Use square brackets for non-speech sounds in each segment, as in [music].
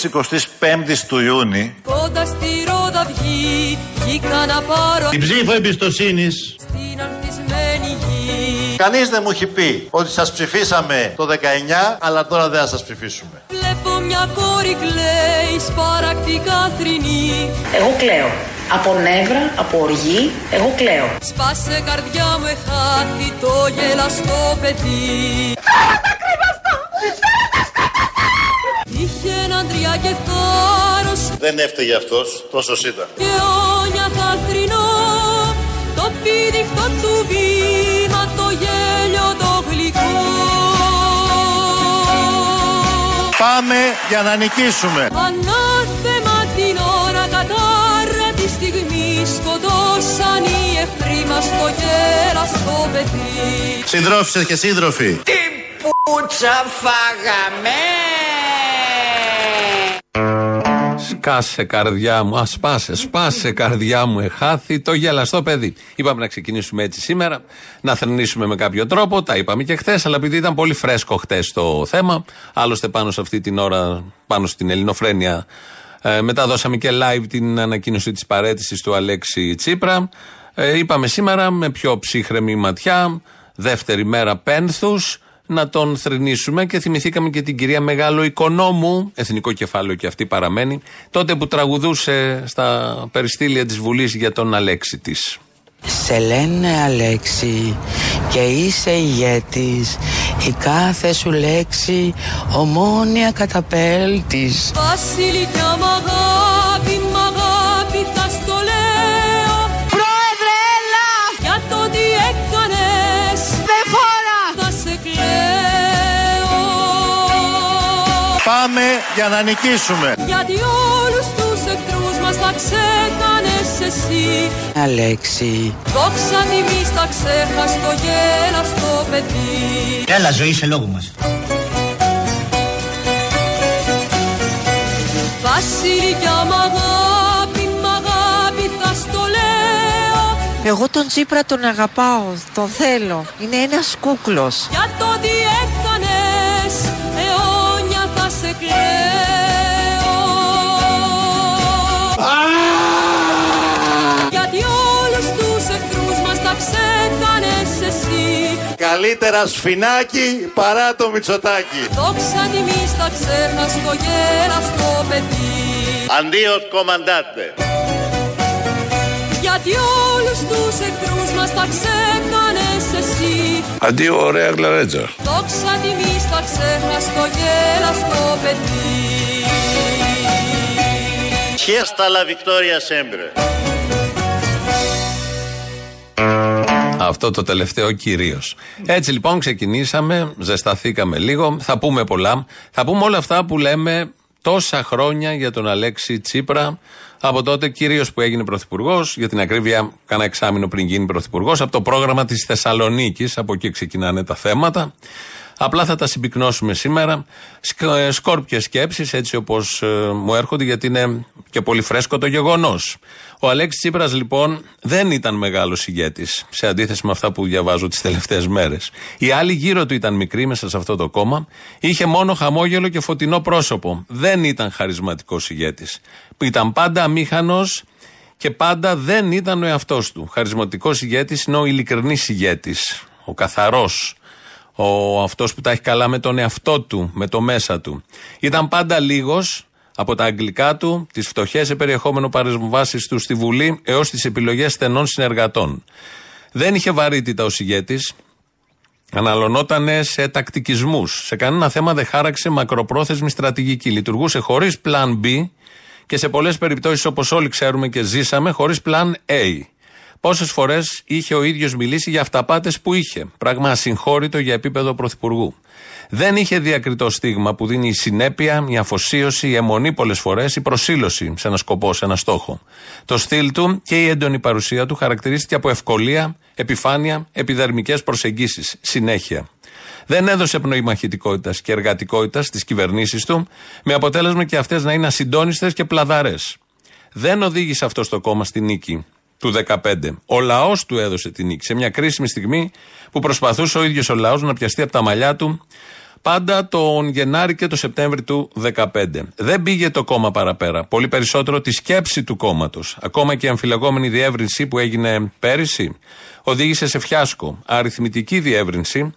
της 25ης του Ιούνιου. Κόντα στη Ρόδα βγει, να πάρω Την ψήφο εμπιστοσύνης. Στην ανθισμένη γη. Κανείς δεν μου έχει πει ότι σας ψηφίσαμε το 19 αλλά τώρα δεν θα σας ψηφίσουμε. Βλέπω μια κόρη κλαίει σπαρακτικά θρηνή. Εγώ κλαίω. Από νεύρα, από οργή, εγώ κλαίω. Σπάσε καρδιά μου εχάθη το γελαστό παιδί. Θέλω τα κρυβαστά! Θέλω τα σκοτωθά! Είχε έναν τριά και θάρρος Δεν έφταιγε αυτός, τόσο ήταν. Και όνια θρυνώ το πήδηχτο του βήμα, το γέλιο το γλυκό. Πάμε για να νικήσουμε. Ανάθεμα την ώρα κατάρα τη στιγμή σκοτώσαν οι εχθροί μας το γέραστο παιδί. Συντρόφισσες και σύντροφοι. Τι πουτσα φάγαμε. Σκάσε καρδιά μου, α σπάσε, σπάσε καρδιά μου, εχάθη το γελαστό παιδί. Είπαμε να ξεκινήσουμε έτσι σήμερα, να θρυνήσουμε με κάποιο τρόπο. Τα είπαμε και χθες, αλλά επειδή ήταν πολύ φρέσκο χθες το θέμα, άλλωστε πάνω σε αυτή την ώρα, πάνω στην Ελληνοφρένεια, ε, μετά δώσαμε και live την ανακοίνωση της παρέτησης του Αλέξη Τσίπρα. Ε, είπαμε σήμερα με πιο ψύχρεμη ματιά, δεύτερη μέρα πένθους, να τον θρυνήσουμε και θυμηθήκαμε και την κυρία Μεγάλο Οικονόμου, εθνικό κεφάλαιο και αυτή παραμένει, τότε που τραγουδούσε στα περιστήλια της Βουλής για τον Αλέξη της. Σε λένε Αλέξη και είσαι ηγέτης η κάθε σου λέξη ομόνια καταπέλτης Βασιλικιά μ' Πάμε για να νικήσουμε. Γιατί όλους τους εχθρούς μας θα ξέκανες εσύ Αλέξη Δόξα τιμής θα ξέχας το γέλαστο παιδί Έλα ζωή σε λόγο μας. Βασιλικιά μ' αγάπη, μ' αγάπη θα στο λέω Εγώ τον Τσίπρα τον αγαπάω, τον θέλω. Είναι ένας κούκλος. Για το τι Καλύτερα σφινάκι παρά το μυτσοτάκι. Δόξα τιμής θα ξέχας το γέραστο παιδί Αντίο κομμαντάτε. Γιατί όλους τους εχθρούς μας τα ξέκανες εσύ Αντίο, ωραία γλαρέτζα. Δόξα τιμής θα ξέχας το γέλαστο παιδί Χέστα la victoria sempre. Αυτό το τελευταίο κυρίως. Έτσι λοιπόν ξεκινήσαμε, ζεσταθήκαμε λίγο. Θα πούμε πολλά. Θα πούμε όλα αυτά που λέμε τόσα χρόνια για τον Αλέξη Τσίπρα. Από τότε κυρίως που έγινε πρωθυπουργός, για την ακρίβεια, κάνα εξάμεινο πριν γίνει πρωθυπουργός, από το πρόγραμμα της Θεσσαλονίκης. Από εκεί ξεκινάνε τα θέματα. Απλά θα τα συμπυκνώσουμε σήμερα. Σκόρπιες σκέψεις, έτσι όπως μου έρχονται, γιατί είναι και πολύ φρέσκο το γεγονός. Ο Αλέξης Τσίπρας λοιπόν δεν ήταν μεγάλος ηγέτης, σε αντίθεση με αυτά που διαβάζω τις τελευταίες μέρες. Οι άλλοι γύρω του ήταν μικροί μέσα σε αυτό το κόμμα. Είχε μόνο χαμόγελο και φωτεινό πρόσωπο. Δεν ήταν χαρισματικός ηγέτης. Ήταν πάντα αμήχανος και πάντα δεν ήταν ο εαυτός του. Χαρισματικός ηγέτης είναι ο ειλικρινής ηγέτης. Ο καθαρός. Ο αυτός που τα έχει καλά με τον εαυτό του, με το μέσα του. Ήταν πάντα λίγος από τα αγγλικά του, τις φτωχές σε περιεχόμενο παρεμβάσεις τους στη Βουλή έως τις επιλογές στενών συνεργατών. Δεν είχε βαρύτητα ω ηγέτη. Αναλωνόταν σε τακτικισμούς. Σε κανένα θέμα δεν χάραξε μακροπρόθεσμη στρατηγική. Λειτουργούσε χωρίς plan B και σε πολλές περιπτώσεις, όπως όλοι ξέρουμε και ζήσαμε, χωρίς plan A. Πόσες φορές είχε ο ίδιος μιλήσει για αυταπάτες που είχε. Πράγμα ασυγχώρητο για επίπεδο πρωθυπουργού. Δεν είχε διακριτό στίγμα που δίνει η συνέπεια, η αφοσίωση, η αιμονή πολλές φορές, η προσήλωση σε ένα σκοπό, σε ένα στόχο. Το στυλ του και η έντονη παρουσία του χαρακτηρίστηκε από ευκολία, επιφάνεια, επιδερμικές προσεγγίσεις. Συνέχεια. Δεν έδωσε πνοή μαχητικότητας και εργατικότητας στις κυβερνήσεις του, με αποτέλεσμα και αυτές να είναι ασυντόνιστες και πλαδαρές. Δεν οδήγησε αυτό στο κόμμα στη νίκη του 2015. Ο λαός του έδωσε τη νίκη σε μια κρίσιμη στιγμή που προσπαθούσε ο ίδιος ο λαός να πιαστεί από τα μαλλιά του πάντα τον Γενάρη και τον Σεπτέμβρη του 2015. Δεν πήγε το κόμμα παραπέρα. Πολύ περισσότερο τη σκέψη του κόμματος. Ακόμα και η αμφιλεγόμενη διεύρυνση που έγινε πέρυσι οδήγησε σε φιάσκο. Αριθμητική διεύρυνση,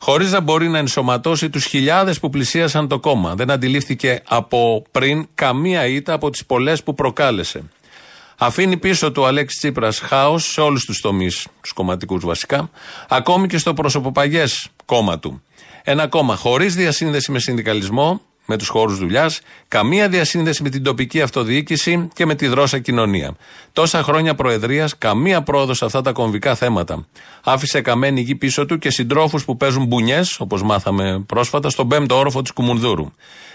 χωρίς να μπορεί να ενσωματώσει τους χιλιάδες που πλησίασαν το κόμμα. Δεν αντιλήφθηκε από πριν καμία ήττα από τις πολλές που προκάλεσε. Αφήνει πίσω του Αλέξη Τσίπρας χάος σε όλους τους τομείς, του κομματικούς βασικά, ακόμη και στο προσωποπαγές κόμμα του. Ένα κόμμα χωρίς διασύνδεση με συνδικαλισμό, με τους χώρους δουλειάς, καμία διασύνδεση με την τοπική αυτοδιοίκηση και με τη δρόσα κοινωνία. Τόσα χρόνια προεδρίας, καμία πρόοδος σε αυτά τα κομβικά θέματα. Άφησε καμένη γη πίσω του και συντρόφους που παίζουν μπουνιές, όπως μάθαμε πρόσφατα, στον πέμπτο όροφο της Κουμουνδούρου.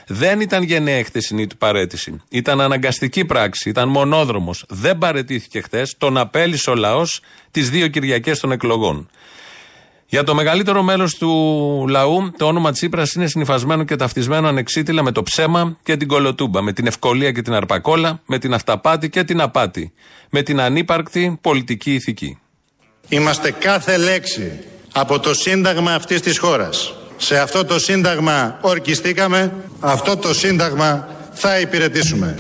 Δεν ήταν γενναία η χθεσινή του παρέτηση. Ήταν αναγκαστική πράξη, ήταν μονόδρομος. Δεν παρετήθηκε χθες, τον απέλησε ο λαός τις δύο Κυριακές των εκλογών. Για το μεγαλύτερο μέλος του λαού, το όνομα Τσίπρας είναι συνυφασμένο και ταυτισμένο ανεξίτηλα με το ψέμα και την κολοτούμπα, με την ευκολία και την αρπακόλα, με την αυταπάτη και την απάτη, με την ανύπαρκτη πολιτική ηθική. Είμαστε κάθε λέξη από το σύνταγμα αυτής της χώρας. Σε αυτό το σύνταγμα ορκιστήκαμε, αυτό το σύνταγμα θα υπηρετήσουμε.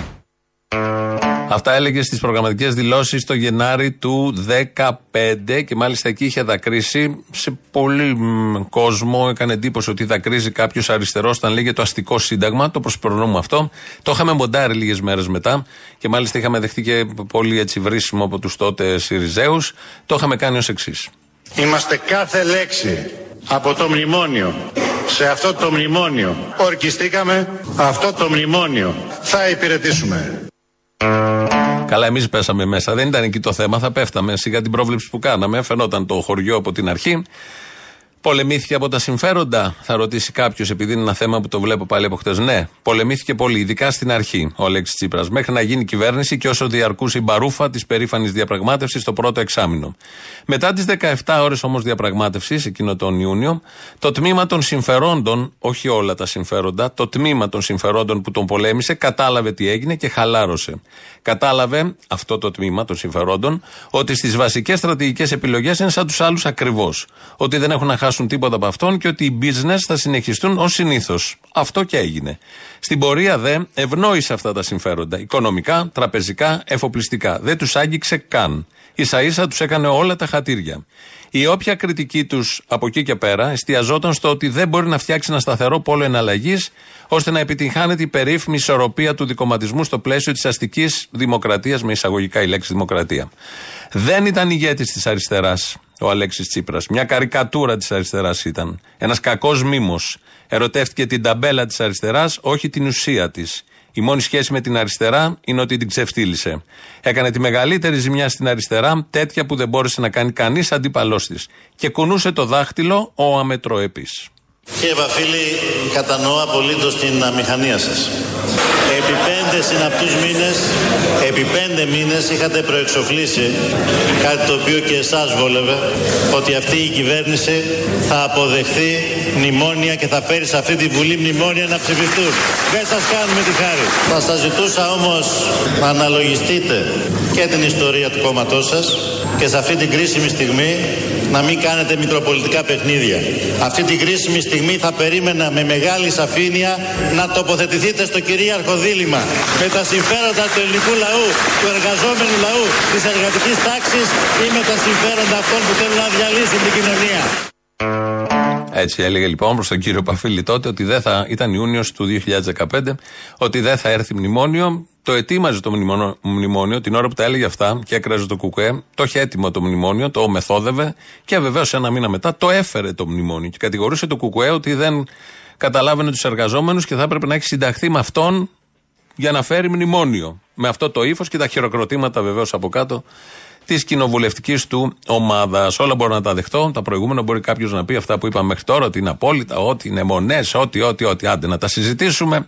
Αυτά έλεγε στις προγραμματικές δηλώσεις το Γενάρη του 2015 και μάλιστα εκεί είχε δακρύσει σε πολύ κόσμο. Έκανε εντύπωση ότι δακρύζει κάποιος αριστερός όταν λέγεται το αστικό σύνταγμα. Το προσπερνούμε αυτό. Το είχαμε μοντάρει λίγες μέρες μετά και μάλιστα είχαμε δεχτεί και πολύ έτσι βρίσιμο από τους τότε Σιριζέους. Το είχαμε κάνει ως εξής. Είμαστε κάθε λέξη από το μνημόνιο. Σε αυτό το μνημόνιο ορκιστήκαμε, αυτό το μνημόνιο θα υπηρετήσουμε. Καλά, εμείς πέσαμε μέσα. Δεν ήταν εκεί το θέμα. Θα πέφταμε σιγά την πρόβλεψη που κάναμε. Φαινόταν το χωριό από την αρχή. Πολεμήθηκε από τα συμφέροντα, θα ρωτήσει κάποιος, επειδή είναι ένα θέμα που το βλέπω πάλι από χτες. Ναι, πολεμήθηκε πολύ, ειδικά στην αρχή ο Αλέξης Τσίπρας, μέχρι να γίνει κυβέρνηση και όσο διαρκούσε η μπαρούφα της περήφανης διαπραγμάτευσης το πρώτο εξάμεινο. Μετά τις 17 ώρες όμως διαπραγμάτευσης, εκείνο τον Ιούνιο, το τμήμα των συμφερόντων, όχι όλα τα συμφέροντα, το τμήμα των συμφερόντων που τον πολέμησε, κατάλαβε τι έγινε και χαλάρωσε. Κατάλαβε αυτό το τμήμα των συμφερόντων ότι στις βασικές στρατηγικές επιλογές είναι σαν τους άλλους ακριβώς. Ότι δεν έχουν να χάσουν τίποτα από αυτόν και ότι οι business θα συνεχιστούν ως συνήθως. Αυτό και έγινε. Στην πορεία δε ευνόησε αυτά τα συμφέροντα. Οικονομικά, τραπεζικά, εφοπλιστικά. Δεν τους άγγιξε καν. σα ίσα τους έκανε όλα τα χατήρια. Η όποια κριτική τους από εκεί και πέρα εστιαζόταν στο ότι δεν μπορεί να φτιάξει ένα σταθερό πόλο εναλλαγής ώστε να επιτυγχάνεται η περίφημη ισορροπία του δικοματισμού στο πλαίσιο της αστικής δημοκρατίας, με εισαγωγικά η λέξη δημοκρατία. Δεν ήταν ηγέτης της αριστεράς ο Αλέξης Τσίπρας. Μια καρικατούρα της αριστεράς ήταν. Ένας κακός μήμος. Ερωτεύτηκε την ταμπέλα της αριστεράς, όχι την ουσία της. Η μόνη σχέση με την αριστερά είναι ότι την ξεφτύλισε. Έκανε τη μεγαλύτερη ζημιά στην αριστερά, τέτοια που δεν μπόρεσε να κάνει κανείς αντίπαλός της. Και κουνούσε το δάχτυλο ο αμετροεπή. Κύριε Βαφίλη, κατανοώ απολύτως την αμηχανία σας. Επί πέντε συναπτούς μήνες, επί πέντε μήνες είχατε προεξοφλήσει κάτι το οποίο και εσάς βόλευε, ότι αυτή η κυβέρνηση θα αποδεχθεί μνημόνια και θα φέρει σε αυτή τη Βουλή μνημόνια να ψηφιστούν. Δεν σας κάνουμε τη χάρη. Θα σας ζητούσα όμως να αναλογιστείτε και την ιστορία του κόμματός σας και σε αυτή την κρίσιμη στιγμή να μην κάνετε μικροπολιτικά παιχνίδια. Αυτή την κρίσιμη στιγμή θα περίμενα με μεγάλη σαφήνεια να τοποθετηθείτε στο κυρίαρχο δίλημα με τα συμφέροντα του ελληνικού λαού, του εργαζόμενου λαού, της εργατικής τάξης ή με τα συμφέροντα αυτών που θέλουν να διαλύσουν την κοινωνία. Έτσι έλεγε λοιπόν προς τον κύριο Παφίλη τότε ότι δεν θα, ήταν Ιούνιος του 2015, ότι δεν θα έρθει μνημόνιο. Το ετοίμαζε το μνημόνιο την ώρα που τα έλεγε αυτά και έκραζε το κουκουέ. Το είχε έτοιμο το μνημόνιο, το μεθόδευε και βεβαίως ένα μήνα μετά το έφερε το μνημόνιο και κατηγορούσε το κουκουέ ότι δεν καταλάβαινε τους εργαζόμενους και θα έπρεπε να έχει συνταχθεί με αυτόν για να φέρει μνημόνιο. Με αυτό το ύφος και τα χειροκροτήματα βεβαίως από κάτω της κοινοβουλευτικής του ομάδας. Όλα μπορώ να τα δεχτώ. Τα προηγούμενα μπορεί κάποιος να πει αυτά που είπαμε μέχρι τώρα, ότι είναι απόλυτα, ότι είναι μονές, ότι, ότι, ότι. Άντε να τα συζητήσουμε.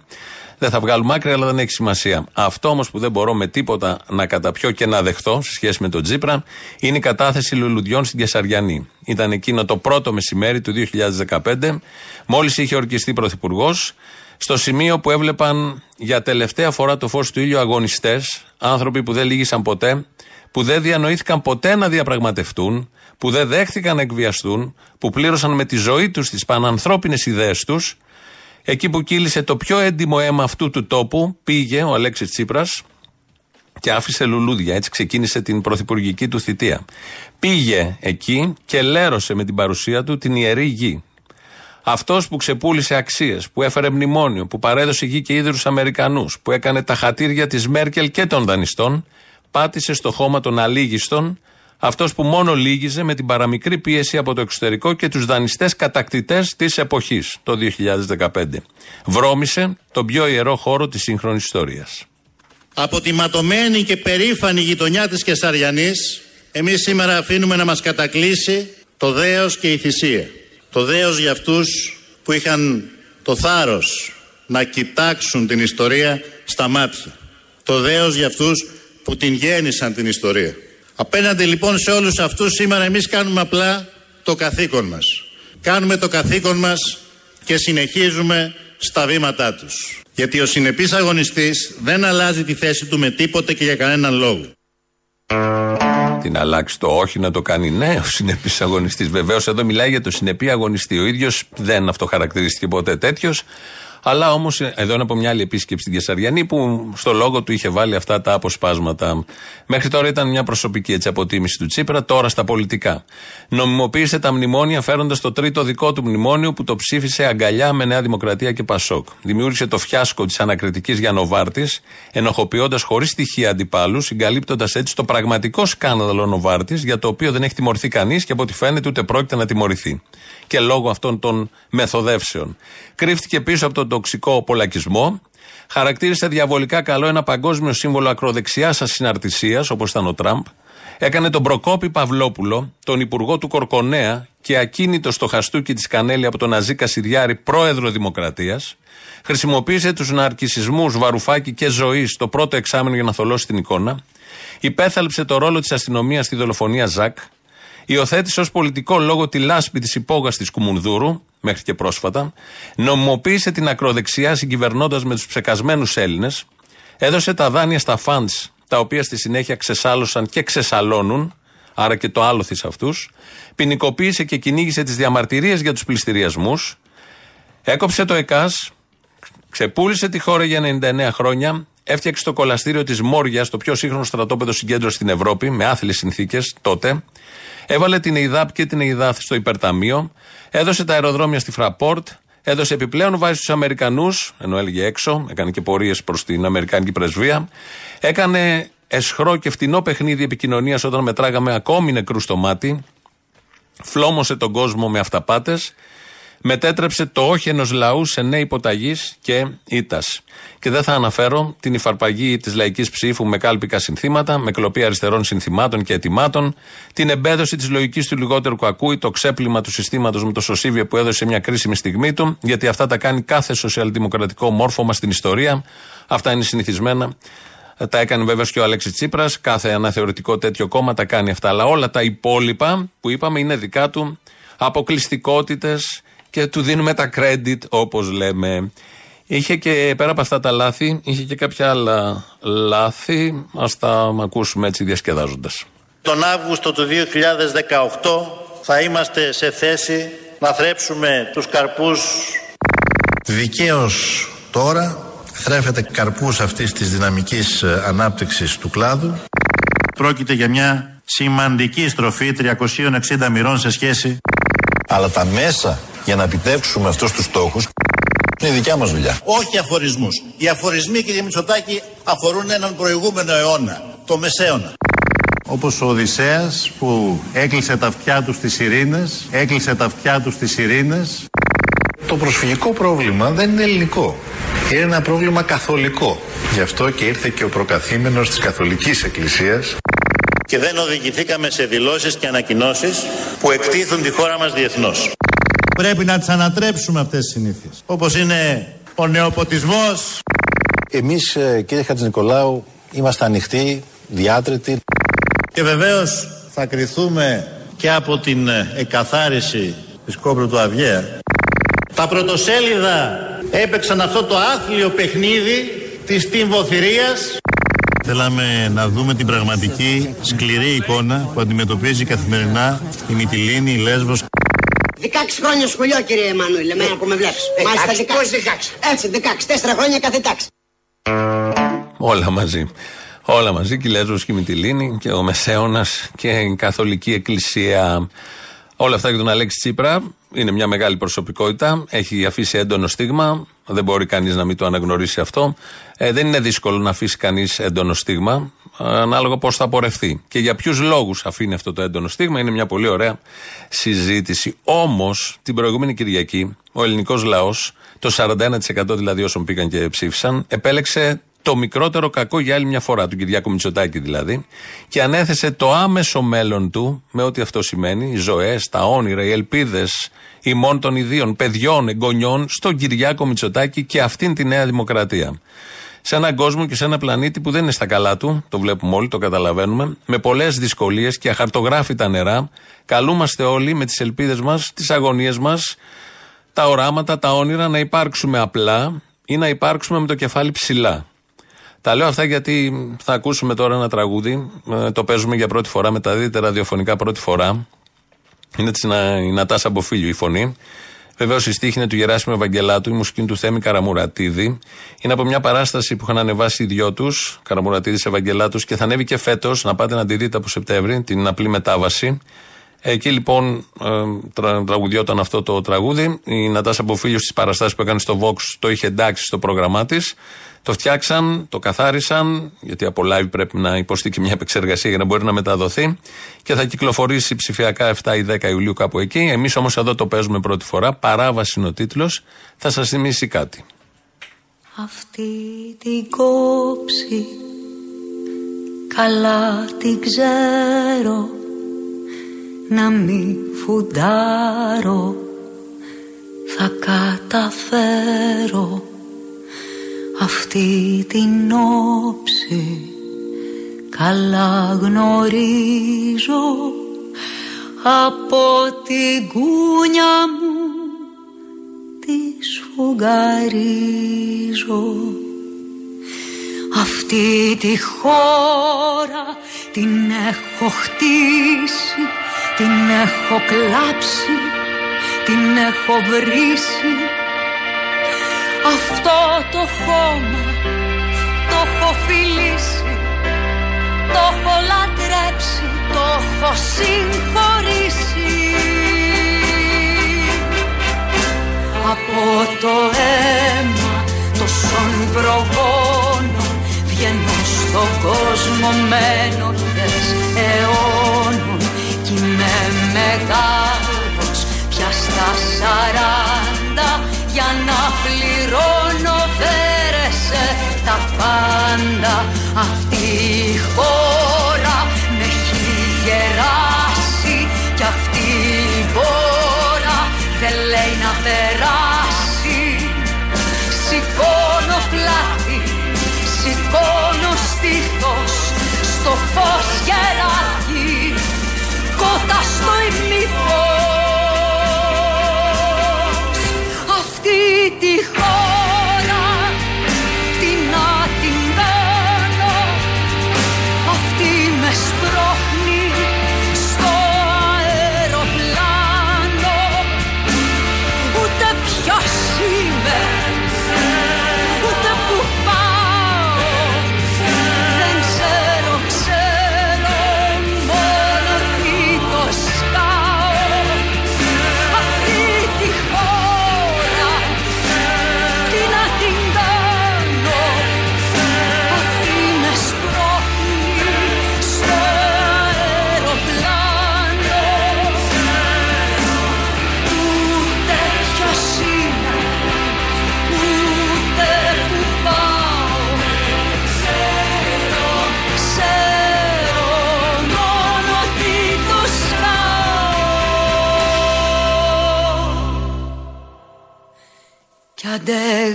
Δεν θα βγάλουμε άκρη, αλλά δεν έχει σημασία. Αυτό όμως που δεν μπορώ με τίποτα να καταπιώ και να δεχτώ σε σχέση με τον Τζίπρα είναι η κατάθεση λουλουδιών στην Κεσαριανή. Ήταν εκείνο το πρώτο μεσημέρι του 2015, μόλις είχε ορκιστεί πρωθυπουργός, στο σημείο που έβλεπαν για τελευταία φορά το φως του ήλιου αγωνιστές, άνθρωποι που δεν λύγησαν ποτέ, που δεν διανοήθηκαν ποτέ να διαπραγματευτούν, που δεν δέχτηκαν να εκβιαστούν, που πλήρωσαν με τη ζωή τους τις πανανθρώπινες ιδέες τους, εκεί που κύλησε το πιο έντιμο αίμα αυτού του τόπου, πήγε ο Αλέξης Τσίπρας και άφησε λουλούδια. Έτσι ξεκίνησε την πρωθυπουργική του θητεία. Πήγε εκεί και λέρωσε με την παρουσία του την ιερή γη. Αυτός που ξεπούλησε αξίες, που έφερε μνημόνιο, που παρέδωσε γη και ίδρου Αμερικανούς, που έκανε τα χατήρια της Μέρκελ και των δανειστών, πάτησε στο χώμα των αλήγιστων, αυτός που μόνο λύγιζε με την παραμικρή πίεση από το εξωτερικό και τους δανειστές κατακτητές της εποχής, το 2015. Βρώμησε τον πιο ιερό χώρο της σύγχρονης ιστορίας. Από τη ματωμένη και περήφανη γειτονιά της Κεσαριανής, εμείς σήμερα αφήνουμε να μας κατακλείσει το δέος και η θυσία. Το δέος για αυτούς που είχαν το θάρρος να κοιτάξουν την ιστορία στα μάτια. Το δέος για αυτούς που την γέννησαν την ιστορία. Απέναντι λοιπόν σε όλους αυτούς σήμερα εμείς κάνουμε απλά το καθήκον μας. Κάνουμε το καθήκον μας και συνεχίζουμε στα βήματά τους. Γιατί ο συνεπής αγωνιστής δεν αλλάζει τη θέση του με τίποτε και για κανέναν λόγο. Την αλλάξει το όχι να το κάνει ναι ο συνεπής αγωνιστής. Βεβαίως εδώ μιλάει για το συνεπή αγωνιστή. Ο ίδιος δεν αυτοχαρακτηρίστηκε ποτέ τέτοιος. Αλλά όμως εδώ είναι από μια άλλη επίσκεψη στην Κεσαριανή που στο λόγο του είχε βάλει αυτά τα αποσπάσματα. Μέχρι τώρα ήταν μια προσωπική έτσι, αποτίμηση του Τσίπρα, τώρα στα πολιτικά. Νομιμοποίησε τα μνημόνια φέροντας το τρίτο δικό του μνημόνιο που το ψήφισε αγκαλιά με Νέα Δημοκρατία και Πασόκ. Δημιούργησε το φιάσκο της ανακριτικής Γιανοβάρτης, ενοχοποιώντας χωρίς στοιχεία αντιπάλους, συγκαλύπτοντας έτσι το πραγματικό σκάνδαλο Νοβάρτης, για το οποίο δεν έχει τιμωρηθεί κανείς και από ό,τι φαίνεται ούτε πρόκειται να τιμωρηθεί. Και λόγω αυτών των μεθοδεύσεων. Κρύφτηκε πίσω από τον τοξικό πολλακισμό. Χαρακτήρισε διαβολικά καλό ένα παγκόσμιο σύμβολο ακροδεξιάς ασυναρτησίας, όπως ήταν ο Τραμπ. Έκανε τον Προκόπη Παυλόπουλο, τον υπουργό του Κορκονέα και ακίνητο στο χαστούκι της Κανέλη από τον Ναζί Κασιδιάρη, πρόεδρο Δημοκρατίας. Χρησιμοποίησε τους ναρκισισμούς Βαρουφάκη και Ζωή στο πρώτο εξάμεινο για να θολώσει την εικόνα. Υπέθαλψε το ρόλο της αστυνομίας στη δολοφονία Ζακ. Υιοθέτησε ως πολιτικό λόγο τη λάσπη της υπόγαστης Κουμουνδούρου, μέχρι και πρόσφατα. Νομιμοποίησε την ακροδεξιά συγκυβερνώντας με τους ψεκασμένους Έλληνες. Έδωσε τα δάνεια στα φαντς, τα οποία στη συνέχεια ξεσάλωσαν και ξεσαλώνουν, άρα και το άλοθη σε αυτούς. Ποινικοποίησε και κυνήγησε τις διαμαρτυρίες για τους πληστηριασμούς. Έκοψε το ΕΚΑΣ, ξεπούλησε τη χώρα για 99 χρόνια, έφτιαξε το κολαστήριο της Μόρια, το πιο σύγχρονο στρατόπεδο συγκέντρωση στην Ευρώπη, με άθλιες συνθήκες τότε. Έβαλε την ΕΙΔΑΠ και την ΕΙΔΑΘ στο υπερταμείο. Έδωσε τα αεροδρόμια στη Φραπόρτ. Έδωσε επιπλέον βάση στους Αμερικανούς, ενώ έλεγε έξω, έκανε και πορείες προς την Αμερικάνικη πρεσβεία. Έκανε εσχρό και φτηνό παιχνίδι επικοινωνίας όταν μετράγαμε ακόμη νεκρούς στο μάτι. Φλόμωσε τον κόσμο με αυταπάτες μετέτρεψε το όχι ενός λαού σε νέη υποταγή και ήττας. Και δεν θα αναφέρω την υφαρπαγή της λαϊκής ψήφου με κάλπικα συνθήματα, με κλοπή αριστερών συνθημάτων και ετοιμάτων, την εμπέδωση της λογικής του λιγότερου κακούι, το ξέπλυμα του συστήματος με το σωσίβιο που έδωσε μια κρίσιμη στιγμή του, γιατί αυτά τα κάνει κάθε σοσιαλδημοκρατικό μόρφωμα στην ιστορία. Αυτά είναι συνηθισμένα. Τα έκανε βέβαια και ο Αλέξης Τσίπρας. Κάθε αναθεωρητικό τέτοιο κόμμα τα κάνει αυτά. Αλλά όλα τα υπόλοιπα που είπαμε είναι δικά του. Αποκλειστικότητες, και του δίνουμε τα credit όπως λέμε. Είχε και πέρα από αυτά τα λάθη, είχε και κάποια άλλα λάθη. Α τα ακούσουμε έτσι διασκεδάζοντας. Τον Αύγουστο του 2018 θα είμαστε σε θέση να θρέψουμε τους καρπούς. Δικαίως τώρα θρέφεται καρπούς αυτής της δυναμικής ε, ανάπτυξης του κλάδου. Πρόκειται για μια σημαντική στροφή 360 μοιρών σε σχέση. Αλλά τα μέσα για να επιτεύξουμε αυτούς τους στόχους είναι η δικιά μας δουλειά. Όχι αφορισμούς. Οι αφορισμοί κύριε Μητσοτάκη αφορούν έναν προηγούμενο αιώνα, το μεσαίωνα. Όπως ο Οδυσσέας που έκλεισε τα αυτιά του στις ειρήνες, έκλεισε τα αυτιά του στις ειρήνες. Το προσφυγικό πρόβλημα δεν είναι ελληνικό. Είναι ένα πρόβλημα καθολικό. Γι' αυτό και ήρθε και ο προκαθήμενος της Καθολικής Εκκλησίας και δεν οδηγηθήκαμε σε δηλώσεις και ανακοινώσεις που εκτίθουν τη χώρα μας διεθνώς. Πρέπει να τις ανατρέψουμε αυτές τις συνήθειες. Όπως είναι ο νεοποτισμός. Εμείς ε, κύριε Χατζηνικολάου είμαστε ανοιχτοί, διάτρετοι. Και βεβαίως θα κριθούμε και από την ε, εκαθάριση της κόμπρου του Αυγαία. Τα πρωτοσέλιδα έπαιξαν αυτό το άθλιο παιχνίδι της τυμβοθυρίας Θέλαμε να δούμε την πραγματική σκληρή εικόνα που αντιμετωπίζει καθημερινά η Μυτιλίνη, η Λέσβος. 16 χρόνια σχολείο, κύριε Εμμανουήλ, εμένα που με βλέπεις. Μάλιστα 16. Πώς 16. Έτσι, 16. 4 χρόνια κάθε τάξη. Όλα μαζί. Όλα μαζί, και η Λέσβος και η Μυτιλίνη και ο Μεσαίωνας και η Καθολική Εκκλησία. Όλα αυτά για τον Αλέξη Τσίπρα. Είναι μια μεγάλη προσωπικότητα. Έχει αφήσει έντονο στίγμα. Δεν μπορεί κανείς να μην το αναγνωρίσει αυτό. Ε, δεν είναι δύσκολο να αφήσει κανείς έντονο στίγμα, ανάλογα πώς θα πορευτεί. Και για ποιους λόγους αφήνει αυτό το έντονο στίγμα είναι μια πολύ ωραία συζήτηση. Όμως, την προηγούμενη Κυριακή, ο ελληνικός λαός, το 41% δηλαδή όσων πήγαν και ψήφισαν, επέλεξε το μικρότερο κακό για άλλη μια φορά, του Κυριάκου Μητσοτάκη δηλαδή, και ανέθεσε το άμεσο μέλλον του, με ό,τι αυτό σημαίνει, οι ζωές, τα όνειρα, οι ελπίδες ημών των ιδίων, παιδιών, εγγονιών, στον Κυριάκο Μητσοτάκη και αυτήν τη νέα δημοκρατία. Σε έναν κόσμο και σε ένα πλανήτη που δεν είναι στα καλά του, το βλέπουμε όλοι, το καταλαβαίνουμε, με πολλές δυσκολίες και αχαρτογράφητα νερά, καλούμαστε όλοι με τις ελπίδες μας, τις αγωνίες μας, τα οράματα, τα όνειρα να υπάρξουμε απλά ή να υπάρξουμε με το κεφάλι ψηλά. Τα λέω αυτά γιατί θα ακούσουμε τώρα ένα τραγούδι. Ε, το παίζουμε για πρώτη φορά, μεταδίδεται ραδιοφωνικά πρώτη φορά. Είναι της η Νατάσα Μποφίλιου η φωνή. Βεβαίως η στίχη είναι του Γεράσιμου Ευαγγελάτου, η μουσική του Θέμη Καραμουρατίδη. Είναι από μια παράσταση που είχαν ανεβάσει οι δυο τους, Καραμουρατίδης Ευαγγελάτου, και θα ανέβει και φέτος, να πάτε να τη δείτε από Σεπτέμβρη, την απλή μετάβαση. Εκεί λοιπόν ε, τραγουδιόταν αυτό το τραγούδι. Η Νατάσα Μποφίλιο στις παραστάσεις που έκανε στο Vox το είχε εντάξει στο πρόγραμμά της. Το φτιάξαν, το καθάρισαν, γιατί από live πρέπει να υποστεί και μια επεξεργασία για να μπορεί να μεταδοθεί και θα κυκλοφορήσει ψηφιακά 7 ή 10 Ιουλίου κάπου εκεί. Εμείς όμως εδώ το παίζουμε πρώτη φορά. Παράβαση είναι ο τίτλος. Θα σας θυμίσει κάτι. Αυτή την κόψη καλά την ξέρω να μην φουντάρω θα καταφέρω αυτή την όψη. Καλά γνωρίζω από την κούνια μου τη σφουγγαρίζω. Αυτή τη χώρα την έχω χτίσει την έχω κλάψει την έχω βρήσει αυτό το χώμα το έχω φιλήσει Το έχω λατρέψει, το έχω συγχωρήσει Από το αίμα τόσων προγόνων Βγαίνω στον κόσμο με ενοχές αιώνων Κι είμαι μεγάλος πια στα σαράντα για να πληρώνω φέρεσαι τα πάντα. Αυτή η χώρα με έχει γεράσει κι αυτή η πόρα δεν λέει να περάσει. Σηκώνω πλάτη, σηκώνω στήθος στο φως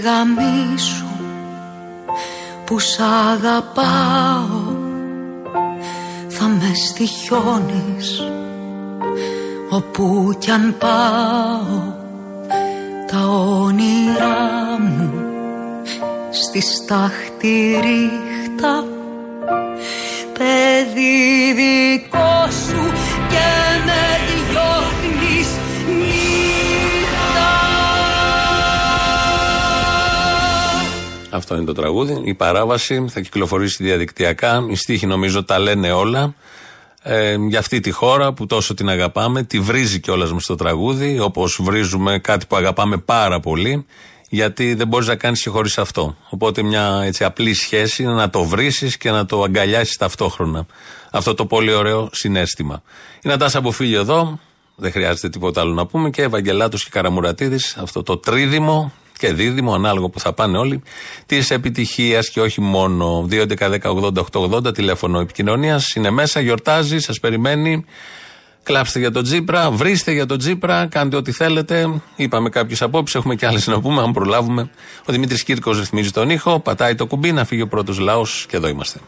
αντεγαμίσου που σ' αγαπάω. Θα με στοιχιώνεις όπου κι αν πάω. Τα όνειρά μου στη στάχτη ρίχτα Αυτό είναι το τραγούδι. Η παράβαση θα κυκλοφορήσει διαδικτυακά. Οι στίχοι νομίζω τα λένε όλα. Ε, για αυτή τη χώρα που τόσο την αγαπάμε, τη βρίζει κιόλας μες στο τραγούδι, όπως βρίζουμε κάτι που αγαπάμε πάρα πολύ, γιατί δεν μπορείς να κάνεις και χωρίς αυτό. Οπότε μια έτσι απλή σχέση είναι να το βρήσεις και να το αγκαλιάσεις ταυτόχρονα. Αυτό το πολύ ωραίο συνέστημα. Η Νατάσα Αποφύγιο εδώ, δεν χρειάζεται τίποτα άλλο να πούμε, και Ευαγγελάτος και Καραμουρατίδης, αυτό το τρίδημο και δίδυμο, ανάλογο που θα πάνε όλοι, της επιτυχίας και όχι μόνο. 2.11.10.80.880 τηλέφωνο επικοινωνίας. Είναι μέσα, γιορτάζει, σας περιμένει. Κλάψτε για τον Τζίπρα, βρίστε για τον Τζίπρα, κάντε ό,τι θέλετε. Είπαμε κάποιες απόψεις, έχουμε και άλλες να πούμε, αν προλάβουμε. Ο Δημήτρης Κύρκος ρυθμίζει τον ήχο, πατάει το κουμπί να φύγει ο πρώτος λαός και εδώ είμαστε.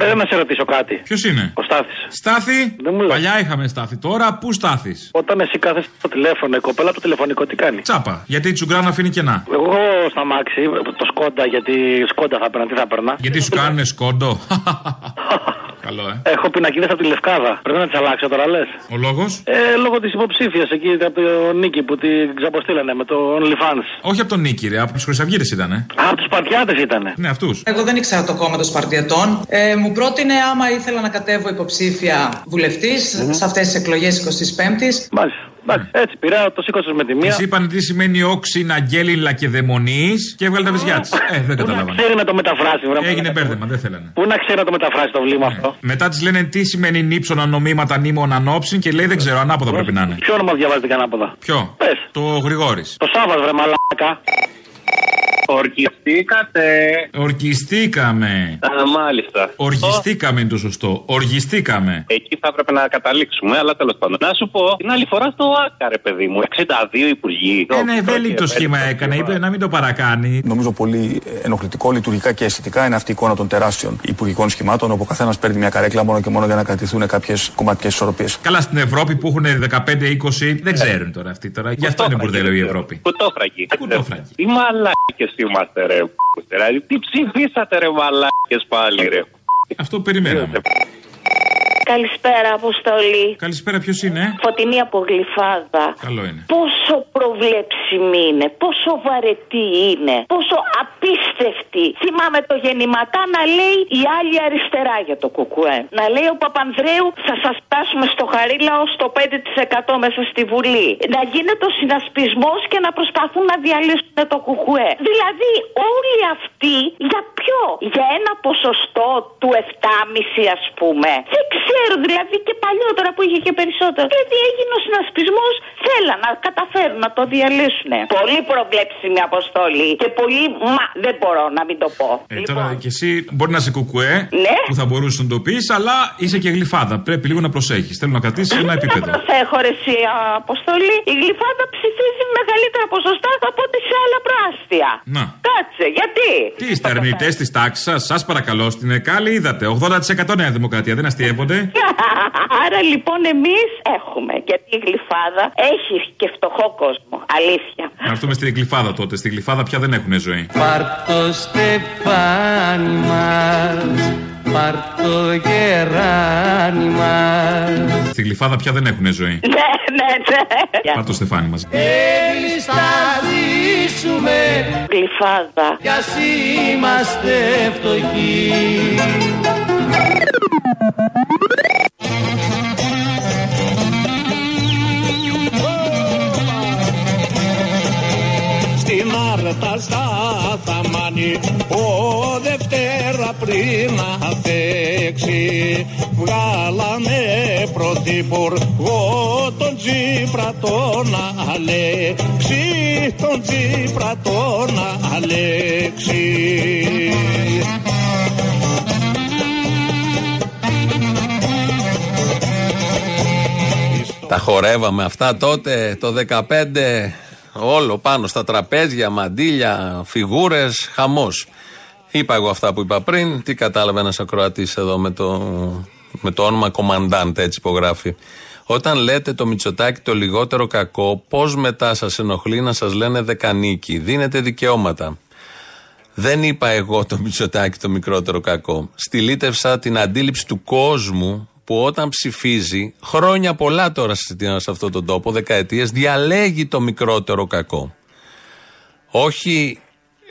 Ωραία, να σε ρωτήσω κάτι. Ποιος είναι; Ο Στάθης. Στάθη; Δεν μου λες. Παλιά είχαμε στάθη. Τώρα πού στάθης; Όταν εσύ κάθεσαι στο τηλέφωνο, η κοπέλα από το τηλεφωνικό τι κάνει; Τσάπα. Γιατί η τσουγκράνα αφήνει κενά. Εγώ στα μάξι, το σκόντα, γιατί σκόντα θα παίρνα, τι θα παίρνα. Γιατί σου κάνουνε σκόντο; [laughs] Καλό, ε. Έχω πινακίδες από τη Λευκάδα. Πρέπει να τις αλλάξω τώρα, λες. Ο λόγος; Ε, λόγω της υποψήφιας εκεί από το Νίκη που την ξαποστήλανε με το OnlyFans. Όχι από τον Νίκη, ρε. Από τους Χρυσαυγίτε ήταν. Α, από τους Παρτιάτε ήταν. Ναι, αυτούς. Εγώ δεν ήξερα το κόμμα των Σπαρτιατών. Ε, μου πρότεινε άμα ήθελα να κατέβω υποψήφια βουλευτής σε αυτές τις εκλογές 25η. Μάλιστα. Εντάξει, έτσι πειρά, το σήκωσες με τη μία. Της είπαν τι σημαίνει όξι, αγγέλιλα και δαιμονή και έβγαλε τα βυζιά της. Ε, δεν Πού να καταλάβανε. ξέρει να το μεταφράσει, βρε. Έγινε μπέρδεμα, δεν θέλανε. Πού να ξέρει να το μεταφράσει το βλήμα αυτό. Μετά της λένε τι σημαίνει νύψωνα νομίματα νήμων ανόψιν και λέει δεν ξέρω, ανάποδα πρέπει να είναι. Ποιο όνομα διαβάζετε ανάποδα. Ποιο; Πες. Το Γρηγόρης. Το Σάββας, βρε μαλάκα. Ορκιστήκατε. Ορκιστήκαμε. Α, μάλιστα. Οργιστήκαμε είναι το σωστό. Οργιστήκαμε. Εκεί θα έπρεπε να καταλήξουμε, αλλά τέλος πάντων. Να σου πω, την άλλη φορά στο ΆΚΑ, ρε παιδί μου, 62 υπουργοί. Ένα ευέλικτο σχήμα έκανε. Είπε να μην το παρακάνει. Νομίζω πολύ ενοχλητικό λειτουργικά και αισθητικά είναι αυτή η εικόνα των τεράστιων υπουργικών σχημάτων, όπου ο καθένας παίρνει μια καρέκλα μόνο και μόνο για να κρατηθούν κάποιες κομματικές ισορροπίες. Καλά στην Ευρώπη που έχουν 15-20 δεν ξέρουν τώρα αυτοί τώρα. Γι' αυτό είναι μπουρδέλο η Ευρώπη. Κουτόφραγγι. Κουτόφραγγι. Τι μαλάκες είμαστε, ρε. π***τε, Δηλαδή, τι ψηφίσατε, ρε μαλάκες πάλι, ρε. Αυτό περιμέναμε. Καλησπέρα, Αποστολή. Καλησπέρα, ποιος είναι; Φωτεινή από γλυφάδα. Καλό είναι. Πόσο προβλέψιμη είναι, πόσο βαρετή είναι, πόσο απίστευτη. Θυμάμαι το γεννηματά να λέει η άλλη αριστερά για το κουκουέ. Να λέει ο Παπανδρέου θα σας φτάσουμε στο χαρίλαο στο 5% μέσα στη Βουλή. Να γίνεται ο συνασπισμός και να προσπαθούν να διαλύσουν το κουκουέ. Δηλαδή όλοι αυτοί για ποιο, για ένα ποσοστό του 7,5 ας πούμε. Δεν ξέρω, δηλαδή και παλιότερα που είχε και περισσότερο. Δηλαδή έγινε ο συνασπισμός, θέλαν να καταφέρουν να το διαλύσουν. Πολύ προβλέψιμη αποστολή και πολύ. Μα δεν μπορώ να μην το πω. Ε, τώρα και εσύ μπορεί να είσαι κουκουέ Ναι. που θα μπορούσες να το πεις, αλλά είσαι και γλυφάδα. Πρέπει λίγο να προσέχεις. Θέλω να κρατήσεις ένα επίπεδο. Έχω ρε εσύ αποστολή. Η γλυφάδα ψηφίζει με μεγαλύτερα ποσοστά από ό,τι σε άλλα προάστια. Να. Κάτσε, γιατί; Τι είστε αρνητέ της τάξης σας, σας παρακαλώ, στην ΕΚΑΛΗ είδατε. 80% Νέα Δημοκρατία, δεν αστείευονται. [laughs] Άρα λοιπόν εμείς έχουμε. Γιατί η γλυφάδα έχει και φτωχό κόσμο. Αλήθεια. Να έρθουμε στην γλυφάδα τότε. Στη γλυφάδα πια δεν έχουν ζωή. Πάρ' το στεφάνι μας, πάρ' το γεράνι μας. Στη γλυφάδα πια δεν έχουν ζωή. [laughs] Ναι, ναι, ναι. Πάρ' το στεφάνι μα. Εμείς θα ζήσουμε Γλυφάδα. κι ας είμαστε φτωχοί. Στην άρτα στα θαμάνι ο Δευτέρα πριν να θέξει βγάλαμε πρωθυπουργό τον Τζίπρα τον Αλέξη τον Τζίπρα τον Αλέξη Τα χορεύαμε αυτά τότε το 15 όλο πάνω στα τραπέζια, μαντίλια, φιγούρες, χαμός. Είπα εγώ αυτά που είπα πριν, τι κατάλαβε ένας ακροατής εδώ με το, με το όνομα κομμαντάντ, έτσι υπογράφει. Όταν λέτε το Μητσοτάκι το λιγότερο κακό, πώς μετά σας ενοχλεί να σας λένε δεκανίκη, δίνετε δικαιώματα. Δεν είπα εγώ το Μητσοτάκι το μικρότερο κακό. Στυλίτευσα την αντίληψη του κόσμου που όταν ψηφίζει, χρόνια πολλά τώρα σε αυτόν τον τόπο, δεκαετίες, διαλέγει το μικρότερο κακό. Όχι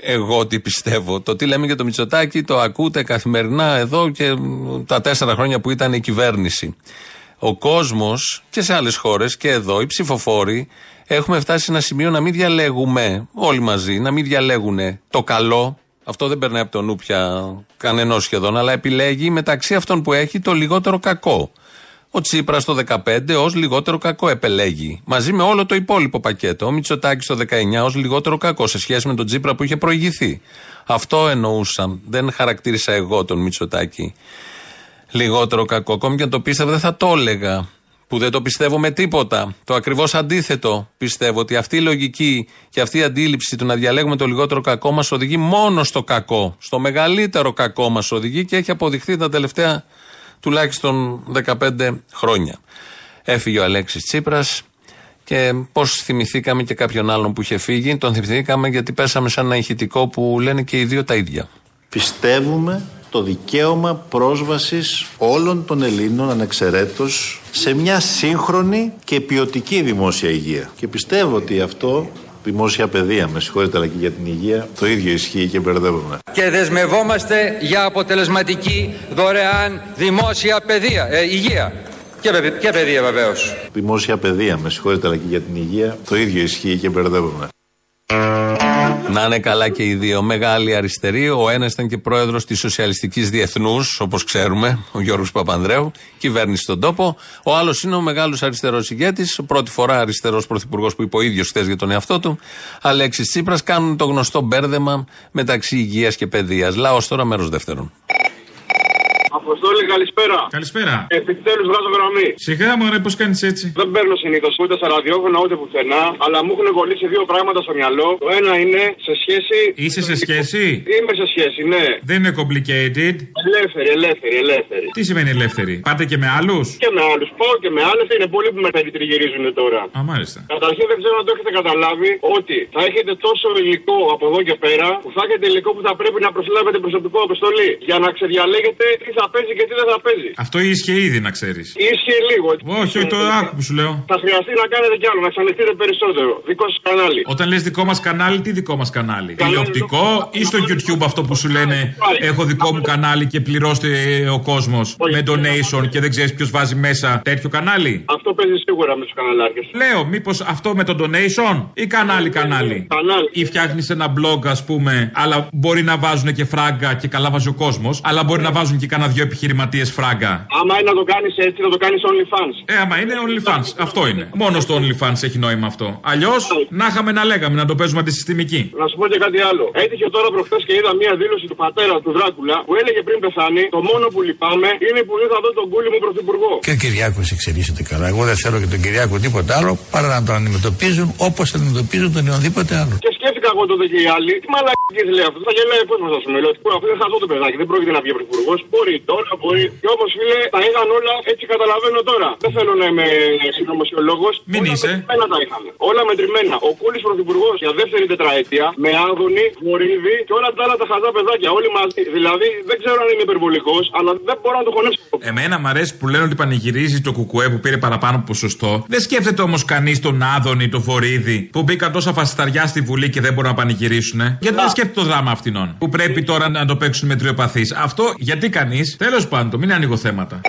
εγώ τι πιστεύω. Το τι λέμε για το Μητσοτάκι το ακούτε καθημερινά εδώ και τα τέσσερα χρόνια που ήταν η κυβέρνηση. Ο κόσμος και σε άλλες χώρες και εδώ, οι ψηφοφόροι, έχουμε φτάσει σε ένα σημείο να μην διαλέγουμε όλοι μαζί, να μην διαλέγουν το καλό. Αυτό δεν περνάει από το νου πια κανενός σχεδόν, αλλά επιλέγει μεταξύ αυτών που έχει το λιγότερο κακό. Ο Τσίπρας το 15 ως λιγότερο κακό επελέγει. Μαζί με όλο το υπόλοιπο πακέτο. Ο Μητσοτάκης το 19 ως λιγότερο κακό σε σχέση με τον Τσίπρα που είχε προηγηθεί. Αυτό εννοούσα. Δεν χαρακτήρισα εγώ τον Μητσοτάκη λιγότερο κακό. Ακόμη και αν το πίστευα δεν θα το έλεγα. Που δεν το πιστεύω με τίποτα. Το ακριβώς αντίθετο πιστεύω ότι αυτή η λογική και αυτή η αντίληψη του να διαλέγουμε το λιγότερο κακό μας οδηγεί μόνο στο κακό. Στο μεγαλύτερο κακό μας οδηγεί και έχει αποδειχθεί τα τελευταία τουλάχιστον 15 χρόνια. Έφυγε ο Αλέξης Τσίπρας και πώς θυμηθήκαμε και κάποιον άλλον που είχε φύγει. Τον θυμηθήκαμε γιατί πέσαμε σε ένα ηχητικό που λένε και οι δύο τα ίδια. Πιστεύουμε το δικαίωμα πρόσβασης όλων των Ελλήνων ανεξαιρέτως σε μια σύγχρονη και ποιοτική δημόσια υγεία. Και πιστεύω ότι αυτό δημόσια παιδεία, με συγχωρείτε, αλλά και για την υγεία, το ίδιο ισχύει και μπερδεύομαι. Και δεσμευόμαστε για αποτελεσματική δωρεάν δημόσια παιδεία, ε, υγεία. Και, και παιδεία βεβαίως. Δημόσια παιδεία, με συγχωρείτε, αλλά και για την υγεία, το ίδιο ισχύει και μπερδεύομαι. Να είναι καλά και οι δύο. Μεγάλοι αριστεροί. Ο ένας ήταν και πρόεδρος της Σοσιαλιστικής Διεθνούς, όπως ξέρουμε, ο Γιώργος Παπανδρέου, κυβέρνηση στον τόπο. Ο άλλος είναι ο μεγάλος αριστερός ηγέτης, πρώτη φορά αριστερός πρωθυπουργός που είπε ο ίδιος χθες για τον εαυτό του, Αλέξης Τσίπρας. Κάνουν το γνωστό μπέρδεμα μεταξύ υγείας και παιδείας. Λαός τώρα, μέρος δεύτερον. Αποστόλη, καλησπέρα. Καλησπέρα. Επιτέλους βγάζω γραμμή. Σιγά μου, ρε, πώς κάνεις έτσι; Δεν παίρνω συνήθως ούτε στα ραδιόφωνα ούτε πουθενά, αλλά μου έχουν κολλήσει δύο πράγματα στο μυαλό. Το ένα είναι σε σχέση. Είσαι σε σχέση; Είμαι σε σχέση, ναι. Δεν είναι complicated. Ελεύθερη, ελεύθερη, ελεύθερη. Τι σημαίνει ελεύθερη; Πάτε και με άλλους; Και με άλλους. Πάω και με άλλες. Είναι πολλοί που με περιτριγυρίζουν τώρα. Α, μάλιστα. Καταρχήν δεν ξέρω αν το έχετε καταλάβει ότι θα έχετε τόσο υλικό από εδώ και πέρα που θα έχετε υλικό που θα πρέπει να προσλάβετε προσωπικό αποστολή για να ξεδιαλέγετε τι θα παίζει και τι δεν θα παίζει. Αυτό ίσχυε ήδη να ξέρεις. Ίσχυε λίγο. Όχι, όχι, το άκου που σου λέω. Θα χρειαστεί να κάνετε κι άλλο, να ξανεχτείτε περισσότερο. Δικό σας κανάλι. Όταν λες δικό μας κανάλι, τι δικό μας κανάλι; Τηλεοπτικό ή στο YouTube αυτό που σου λένε Έχω δικό μου κανάλι και πληρώστε ο κόσμος με donation και δεν ξέρεις ποιος βάζει μέσα τέτοιο κανάλι; Αυτό παίζει σίγουρα με τους καναλάρχε. Λέω, μήπως αυτό με το donation ή κανάλι κανάλι. Κανάλι; Ή φτιάχνεις ένα blog, ας πούμε, αλλά μπορεί να βάζουν και φράγκα και καλά βάζει ο κόσμος, αλλά μπορεί να βάζουν και κανένα δυο επιχειρηματίες φράγκα. Άμα είναι να το κάνεις έτσι, να το κάνεις OnlyFans. Ε, άμα είναι OnlyFans. Αυτό είναι. Μόνο στο OnlyFans έχει νόημα αυτό. Αλλιώς να είχαμε να λέγαμε να το παίζουμε αντισυστημική. Να σου πω και κάτι άλλο. Έτυχε τώρα προχθές και είδα μία δήλωση του πατέρα του Δράκουλα που έλεγε πριν πεθάνει: Το μόνο που λυπάμαι είναι που δεν θα δω τον κούλι μου πρωθυπουργό. Και ο Κυριάκος εξελίσσεται καλά. Εγώ δεν θέλω και τον Κυριάκο τίποτα άλλο παρά να τον αντιμετωπίζουν όπως αντιμετωπίζουν τον οποιονδήποτε άλλο. Και σκέφτηκα εγώ τότε και οι άλλοι, τι μαλακίες λέει αυτός. Θα γελάει πώς μα πούμε. Λέω ότι αυτό δεν θα δω το παιδάκι, δεν πρόκειται να βγει πρωθυπουργός. Μπορεί τώρα, μπορεί. Και όπω φίλε, τα είχαν όλα έτσι καταλαβαίνω τώρα. Δεν θέλω να είμαι συνωμοσιολόγος. Μην όλα είσαι. μετρημένα τα είχαμε. Όλα μετρημένα. Ο Κούλης πρωθυπουργός για δεύτερη τετραετία με άδωνη, βορύδι και όλα τα άλλα τα χαζά παιδάκια. Όλοι μαζί. Δηλαδή δεν ξέρω αν είμαι υπερβολικός, αλλά δεν μπορώ να το χωνέψω. Εμένα μου αρέσει που λένε ότι πανηγυρίζει το κουκουέ που πήρε παραπάνω ποσοστό. Δεν σκέφτεται όμως κανείς τον Άδωνη, τον Βορύδη, που μπήκαν τόσα φασισταριά στη Βουλή και δεν μπορούν να πανηγυρίσουν. Γιατί δεν σκέφτεται το δράμα αυτινών. Που πρέπει τώρα να το παίξουν με τριοπαθεί. Αυτό γιατί κανείς. Τέλος πάντων, μην ανοίγω θέματα.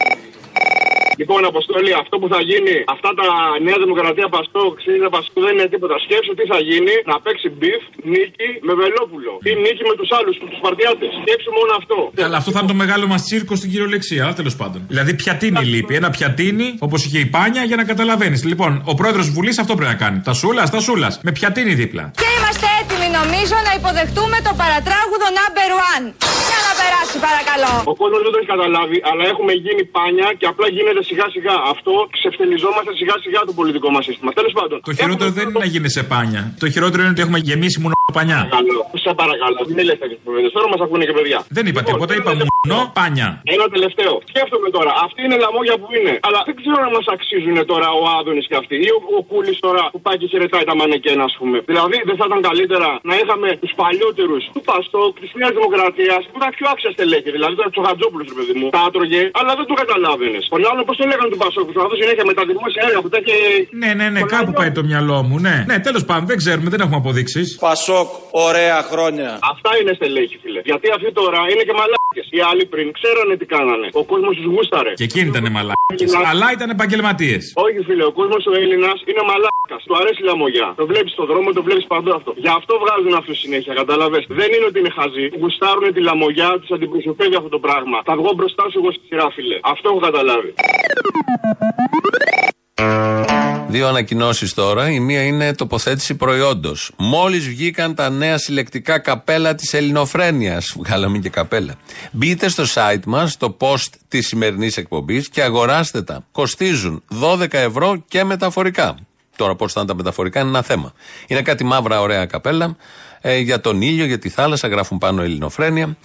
Λοιπόν, Αποστολή, αυτό που θα γίνει, αυτά τα Νέα Δημοκρατία ΠΑΣΟΚ, ΣΥΡΙΖΑ ΠΑΣΟΚ δεν είναι τίποτα. Σκέψου τι θα γίνει να παίξει beef, νίκη με Βελόπουλο. Ή νίκη με τους άλλους, τους Σπαρτιάτες. Σκέψου μόνο αυτό. Αλλά αυτό θα είναι το μεγάλο μας τσίρκο στην κυριολεξία, αλλά τέλος πάντων. Δηλαδή, πιατίνι λείπει. Ένα πιατίνι, όπως είχε η Πάνια, για να καταλαβαίνεις. Λοιπόν, ο πρόεδρος Βουλής αυτό πρέπει να κάνει. Τασούλας, Τασούλας. Με πιατίνι δίπλα. Και είμαστε έτοιμοι νομίζω να υποδεχτούμε το παρατράγουδο number one. Για να περάσει, παρακαλώ. Ο κόσμος δεν το έχει καταλάβει, αλλά έχουμε γίνει πάνια και απλά γίνεται σιγά σιγά. Αυτό ξεφτελιζόμαστε σιγά σιγά το πολιτικό μας σύστημα. Τέλος πάντων. Το χειρότερο δεν είναι να γίνει σε πάνια. Το χειρότερο είναι ότι έχουμε γεμίσει μόνο πανιά. Παρακαλώ, σε παρακαλώ, μην λες τέτοιες κουβέντε. Τώρα μας ακούνε και παιδιά. Δεν είπα Λοιπόν, τίποτα, ένα είπα τελευταίο. μόνο πάνια. Ένα τελευταίο. Σκέφτομαι τώρα, αυτοί είναι λαμόγια που είναι. Αλλά δεν ξέρω αν μας αξίζουν τώρα ο Άδωνης και αυτοί. Ή ο, ο Κούλης τώρα που πάει και χαιρετάει τα μανεκένα, ας πούμε. Δηλαδή δεν θα ήταν καλύτερα να είχαμε τους παλιότερους του Παστόκ, της Νέας Δημοκρατίας που ήταν πιο άξιας στελέχη. Δηλαδή τώρα του Χατζόπουλου, ρε παιδί μου. Τα άτρωγε, αλλά δεν το καταλάβαινες. Τον άλλον πώς το λέγανε του Παστόκ, που θα συνέχεια με τα δημόσια έργα που τα είχε. Ναι, ναι, ναι, κάπου πάει το μυαλό μου, ναι. Ναι, τέλος πάντων, δεν ξέρουμε, δεν έχουμε αποδείξεις. Πασόκ, ωραία χρόνια. Αυτά είναι στελέχη, φίλε. Γιατί αυτοί τώρα είναι και μαλάκες. Οι άλλοι πριν ξέρανε τι κάνανε. Ο κόσμος τους γούσταρε. Και εκείνοι ήταν μαλάκες, αλλά ήταν επαγγελματίες. Όχι, φίλε, ο κόσμος ο Έλληνας είναι μαλάκας. Του αρέσει η λαμογιά. Το βλέπεις στον δρόμο, το βλέπεις παντού αυτό. Γι' αυτό βγάζουν αυτούς συνέχεια, κατάλαβε. Δεν είναι ότι είναι χαζοί. Γουστάρουν τη λαμογιά, τους αντιπροσωπεύει αυτό το πράγμα. Θα βγω μπροστά σου εγώ στη σειρά, φίλε. Αυτό έχω καταλάβει. Δύο ανακοινώσεις τώρα. Η μία είναι τοποθέτηση προϊόντος. Μόλις βγήκαν τα νέα συλλεκτικά καπέλα της Ελληνοφρένειας. Βγάλαμε και καπέλα. Μπείτε στο site μας, το post της σημερινής εκπομπής και αγοράστε τα. Κοστίζουν 12 ευρώ και μεταφορικά. Τώρα πώς θα είναι τα μεταφορικά είναι ένα θέμα. Είναι κάτι μαύρα ωραία καπέλα ε, για τον ήλιο, για τη θάλασσα, γράφουν πάνω Ελληνοφρένεια.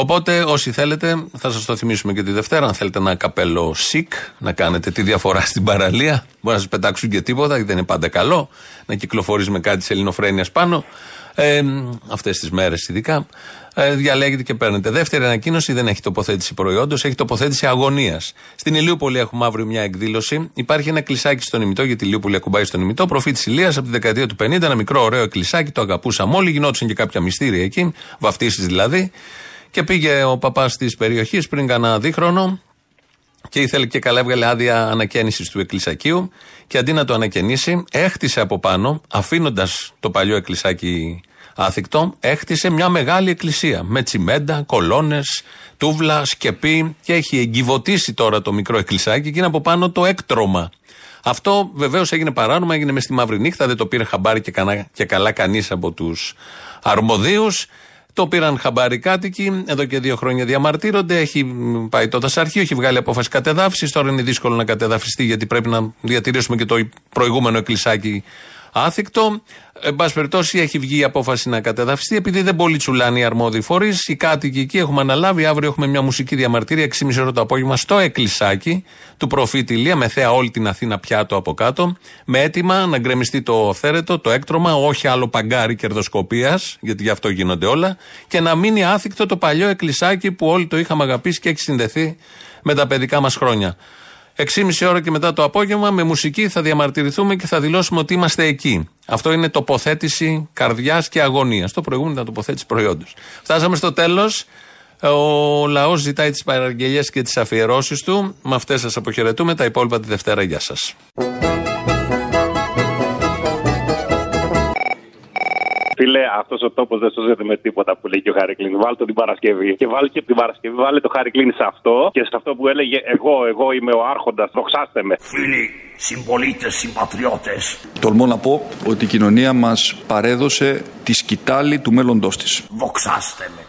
Οπότε, όσοι θέλετε, θα σας το θυμίσουμε και τη Δευτέρα. Αν θέλετε ένα καπέλο σικ, να κάνετε τη διαφορά στην παραλία. Μπορεί να σας πετάξουν και τίποτα, γιατί δεν είναι πάντα καλό. Να κυκλοφορείς με κάτι της ελληνοφρένειας πάνω. Ε, Αυτές τις μέρες ειδικά. Ε, διαλέγετε και παίρνετε. Δεύτερη ανακοίνωση δεν έχει τοποθέτηση προϊόντος, έχει τοποθέτηση αγωνίας. Στην Ηλίουπολη έχουμε αύριο μια εκδήλωση. Υπάρχει ένα κλεισάκι στον ημιτό, γιατί η Ηλίουπολη ακουμπάει στον ημιτό. Προφή τη Ηλίας από τη δεκαετία του 50, ένα μικρό ωραίο κλεισάκι, το αγαπούσαμε όλοι. Γινόντουσαν και κάποια μυστήρια εκεί, βαφτίσεις δηλαδή. Και πήγε ο παπάς της περιοχής πριν κανένα δίχρονο και ήθελε και καλά έβγαλε άδεια ανακαίνιση του εκκλησακίου. Και αντί να το ανακαινήσει, έχτισε από πάνω, αφήνοντας το παλιό εκκλησάκι άθικτο, έχτισε μια μεγάλη εκκλησία με τσιμέντα, κολόνες, τούβλα, σκεπή και έχει εγκυβωτήσει τώρα το μικρό εκκλησάκι και είναι από πάνω το έκτρωμα. Αυτό βεβαίως έγινε παράνομα, έγινε μες στη μαύρη νύχτα, δεν το πήρε χαμπάρι και, κανά, και καλά κανείς από τους αρμοδίους. Το πήραν χαμπάρι κάτοικοι, εδώ και δύο χρόνια διαμαρτύρονται. Έχει πάει το δασαρχείο, έχει βγάλει απόφαση κατεδάφισης. Τώρα είναι δύσκολο να κατεδαφιστεί γιατί πρέπει να διατηρήσουμε και το προηγούμενο εκκλησάκι άθικτο. Εν πάση περιπτώσει, έχει βγει η απόφαση να κατεδαφιστεί, επειδή δεν πολύ τσουλάνε οι αρμόδιοι φορείς. Οι κάτοικοι εκεί έχουμε αναλάβει. Αύριο έχουμε μια μουσική διαμαρτυρία, 6,5 ώρα το απόγευμα, στο εκκλησάκι του προφήτη Ηλία, με θέα όλη την Αθήνα πιάτο από κάτω, με έτοιμα να γκρεμιστεί το θέρετο, το έκτρωμα, όχι άλλο παγκάρι κερδοσκοπίας, γιατί γι' αυτό γίνονται όλα, και να μείνει άθικτο το παλιό εκκλησάκι που όλοι το είχαμε αγαπήσει και έχει συνδεθεί με τα παιδικά μας χρόνια. 6,5 ώρα και μετά το απόγευμα με μουσική θα διαμαρτυρηθούμε και θα δηλώσουμε ότι είμαστε εκεί. Αυτό είναι τοποθέτηση καρδιάς και αγωνίας. Το προηγούμενο ήταν τοποθέτηση προϊόντος. Φτάσαμε στο τέλος. Ο λαός ζητάει τις παραγγελίες και τις αφιερώσεις του. Με αυτές σας αποχαιρετούμε. Τα υπόλοιπα τη Δευτέρα. Γεια σας. Φίλε, αυτός ο τόπος δεν σώζεται με τίποτα που λέει και ο Χαρικλίνη. Βάλτε το την Παρασκευή. Και βάλει και την Παρασκευή, βάλε το Χαρικλίνη σε αυτό και σε αυτό που έλεγε Εγώ, εγώ είμαι ο Άρχοντας, δοξάστε με. Φίλοι, συμπολίτες, συμπατριώτες. Τολμώ να πω ότι η κοινωνία μας παρέδωσε τη σκητάλη του μέλλοντός της. Δοξάστε με.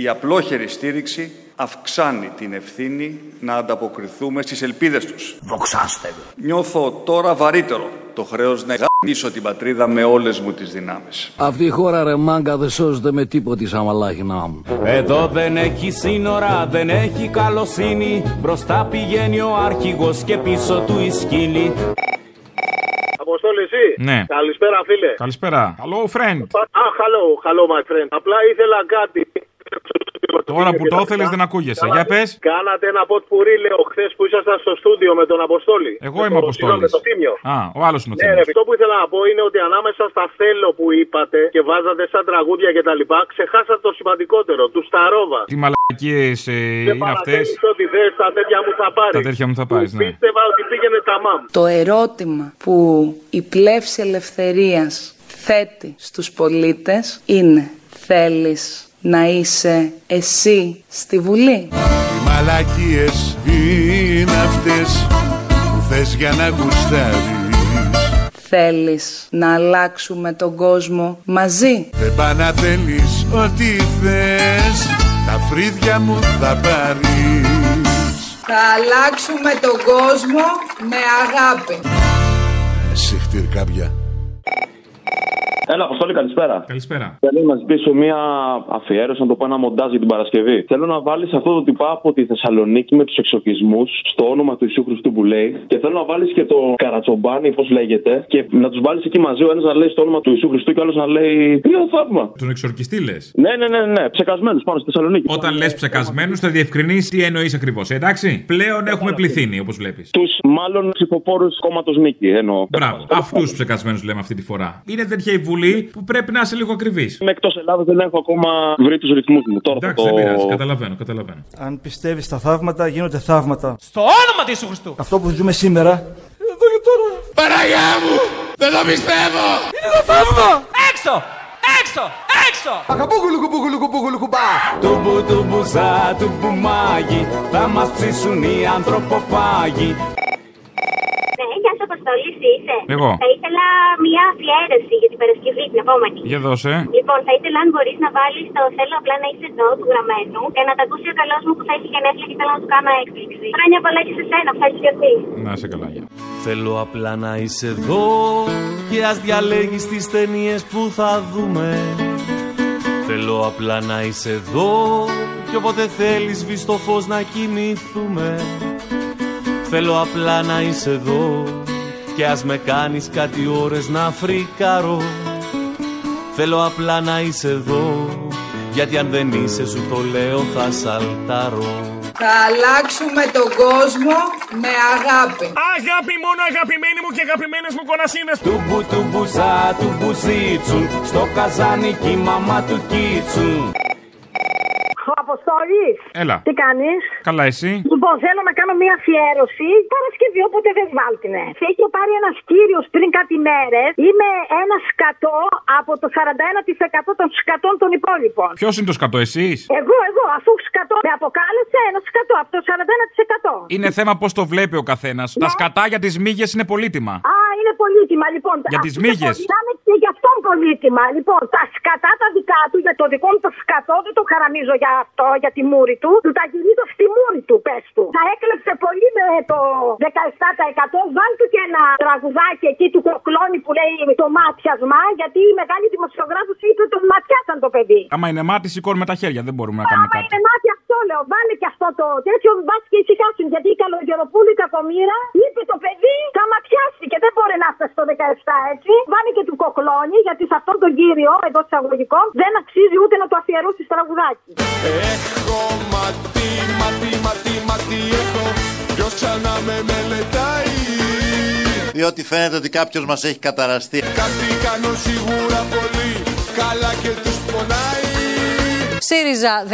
Η απλόχερη στήριξη αυξάνει την ευθύνη να ανταποκριθούμε στις ελπίδες τους. Δοξάστε με. Νιώθω τώρα βαρύτερο το χρέος να γαμίσω την πατρίδα με όλες μου τις δυνάμεις. Αυτή η χώρα ρε μάγκα δεν σώζεται με τίποτη σαν μαλάχινά μου. Εδώ δεν έχει σύνορα, δεν έχει καλοσύνη Μπροστά πηγαίνει ο άρχηγος και πίσω του η σκύλη Αποστόλη, εσύ. Ναι. Καλησπέρα, φίλε. Καλησπέρα. Hello, friend. Α, hello, hello, my friend. Απλά ήθελα κάτι. Τώρα που το ήθελε δεν ακούγεσαι. Για πες. Κάνατε ένα ποτ πουρί, λέω, χθες που ήσασταν στο στούντιο με τον Αποστόλη. Εγώ Με είμαι το- Αποστόλης. Με το θύμιο. Α, ο άλλος είναι ο Ναι, ρε, Θήμιος. αυτό που ήθελα να πω είναι ότι ανάμεσα στα θέλω που είπατε και βάζατε σαν τραγούδια και τα λοιπά, ξεχάσατε το σημαντικότερο, τους Σταρόβα. Τι μαλακίες Δεν είναι αυτές. παρατήρησε ότι θες, τα τέτοια μου θα πάρεις. Τα τέτοια μου θα πάρεις, ναι. Πίστευα ότι πήγαινε τα μάμ. Το ερώτημα που η πλεύση ελευθερίας θέτει στους πολίτες είναι θέλεις να είσαι εσύ στη Βουλή. Οι μαλακίες είναι αυτές που θες για να γουστάρεις Θέλεις να αλλάξουμε τον κόσμο μαζί. Δεν πά να θέλεις ό,τι θες Τα φρύδια μου θα πάρεις Θα αλλάξουμε τον κόσμο με αγάπη. Συχτήρ κάποια Έλα, Αποστόλη, καλησπέρα. Καλησπέρα. Θέλω να ζητήσω μία αφιέρωση, να το πω ένα μοντάζ για την Παρασκευή. Θέλω να βάλεις αυτό το τυπά από τη Θεσσαλονίκη με τους εξορκισμούς στο όνομα του Ιησού Χριστού που λέει. Και θέλω να βάλεις και το Καρατσομπάνι, πώς λέγεται, και να τους βάλεις εκεί μαζί ο ένας να λέει στο όνομα του Ιησού Χριστού και ο άλλος να λέει. Τι θαύμα. Τον εξορκιστή λες. Ναι, ναι, ναι, ναι. Ψεκασμένους πάνω στη Θεσσαλονίκη. Όταν λες ψεκασμένους, θα διευκρινίσεις τι εννοείς ακριβώς. Εντάξει. Πλέον έχουμε πληθύνει, όπως βλέπεις. Τους μάλλον ψηφοφόρους κόμματος Νίκη εννοώ. Μπράβο. Αυτούς του ψεκασμένους λέμε αυτή τη φορά. Είναι τέτοια η Βουλή που πρέπει να είσαι λίγο ακριβής. Είμαι εκτός Ελλάδας, δεν έχω ακόμα βρει τους ρυθμούς μου. Τώρα Εντάξει, θα δεν το... πειράζει. Καταλαβαίνω, καταλαβαίνω. Αν πιστεύεις στα θαύματα, γίνονται θαύματα. Στο όνομα του Ιησού Χριστού. Αυτό που ζούμε σήμερα. Εδώ και τώρα. Παραγιά μου! Δεν το πιστεύω! Είναι το θαύμα! Έξω! Έξω! Έξω! Ακαμπούκουλουκουμπούκουλουκουμπούκουλουκουμπά. Τουμπου τουμπου σα τουμπου μάγι Θα μας ψήσουν οι ανθρωποφάγοι Ναι, γεια σου, Αποστολής, εσύ είσαι. Εγώ. Θα ήθελα μια αφιέρωση για την Παρασκευή, την επόμενη. Για δώσε. Λοιπόν, θα ήθελα αν μπορείς να βάλεις το Θέλω απλά να είσαι εδώ του γραμμένου και να τα ακούσει ο καλός μου που θα έχει γενέθλια και θέλω να του κάνω έκπληξη. Χρόνια πολλά και σε σένα, ευχαριστώ και εσύ. Να σε καλά, γεια. Θέλω απλά να είσαι εδώ και ας διαλέγεις τις ταινίες που θα δούμε Θέλω απλά να είσαι εδώ και όποτε θέλεις σβείς το φως να κοιμηθούμε Θέλω απλά να είσαι εδώ και ας με κάνεις κάτι ώρες να φρικάρω Θέλω απλά να είσαι εδώ γιατί αν δεν είσαι σου το λέω θα σαλτάρω Θα αλλάξουμε τον κόσμο με αγάπη. Αγάπη μόνο αγαπημένοι μου και αγαπημένες μου κονασίνες. Τουμπου τουμπου σα τουμπου ζήτσουν Στο καζάνι κι η μαμά του κίτσουν Ο Αποστόλη. Έλα. Τι κάνεις; Καλά, εσύ; Λοιπόν, θέλω να κάνω μια αφιέρωση. Παρασκευή, όποτε δεν βάλτινε. Σε έχει πάρει ένας κύριος πριν κάτι μέρες. Είμαι ένας σκατό από το 41% των σκατών των υπόλοιπων. Ποιος είναι το σκατό, εσείς; Εγώ, εγώ, αφού σκατό με αποκάλεσε ένας σκατό από το 41%. Είναι θέμα πώς το βλέπει ο καθένας. Τα σκατά για τις μύγες είναι πολύτιμα. Α, είναι πολύτιμα, λοιπόν. Για τις μύγες. Να είναι και για αυτόν πολύτιμα. Λοιπόν, τα σκατά τα δικά του, για το δικό μου το σκατό, δεν το χαραμίζω για αυτό, για τη μούρη του. Του τα γυρίζω στη μούρη του, πες του. Θα έκλεψε πολύ με το 17%. Βάλ του και ένα τραγουδάκι εκεί του κοκλώνη που λέει το μάτιασμα, γιατί η μεγάλη δημοσιογράφο είπε το ματιάσαν το παιδί. Άμα είναι μάτι, σηκώνουμε τα χέρια. Δεν μπορούμε να κάνουμε Άμα κάτι. είναι μάτι αυτό λέω, βάλε και αυτό το τέτοιο μπας και ησυχάσουν. Γιατί η καλογεροπούλη κακομήρα είπε το παιδί θα ματιάσει και δεν μπορεί να φτάσει στο 17 έτσι. Βάλε και του κοκλώνει γιατί σε αυτόν τον κύριο εδώ εισαγωγικών δεν αξίζει ούτε να το αφιερώσει τραγουδάκι. Έχω ματί, ματί, ματί, ματί έχω Ποιος ξανά με μελετάει Διότι φαίνεται ότι κάποιος μας έχει καταραστεί. Κάτι κάνω σίγουρα πολύ Καλά και τους πονάει ΣΥΡΙΖΑ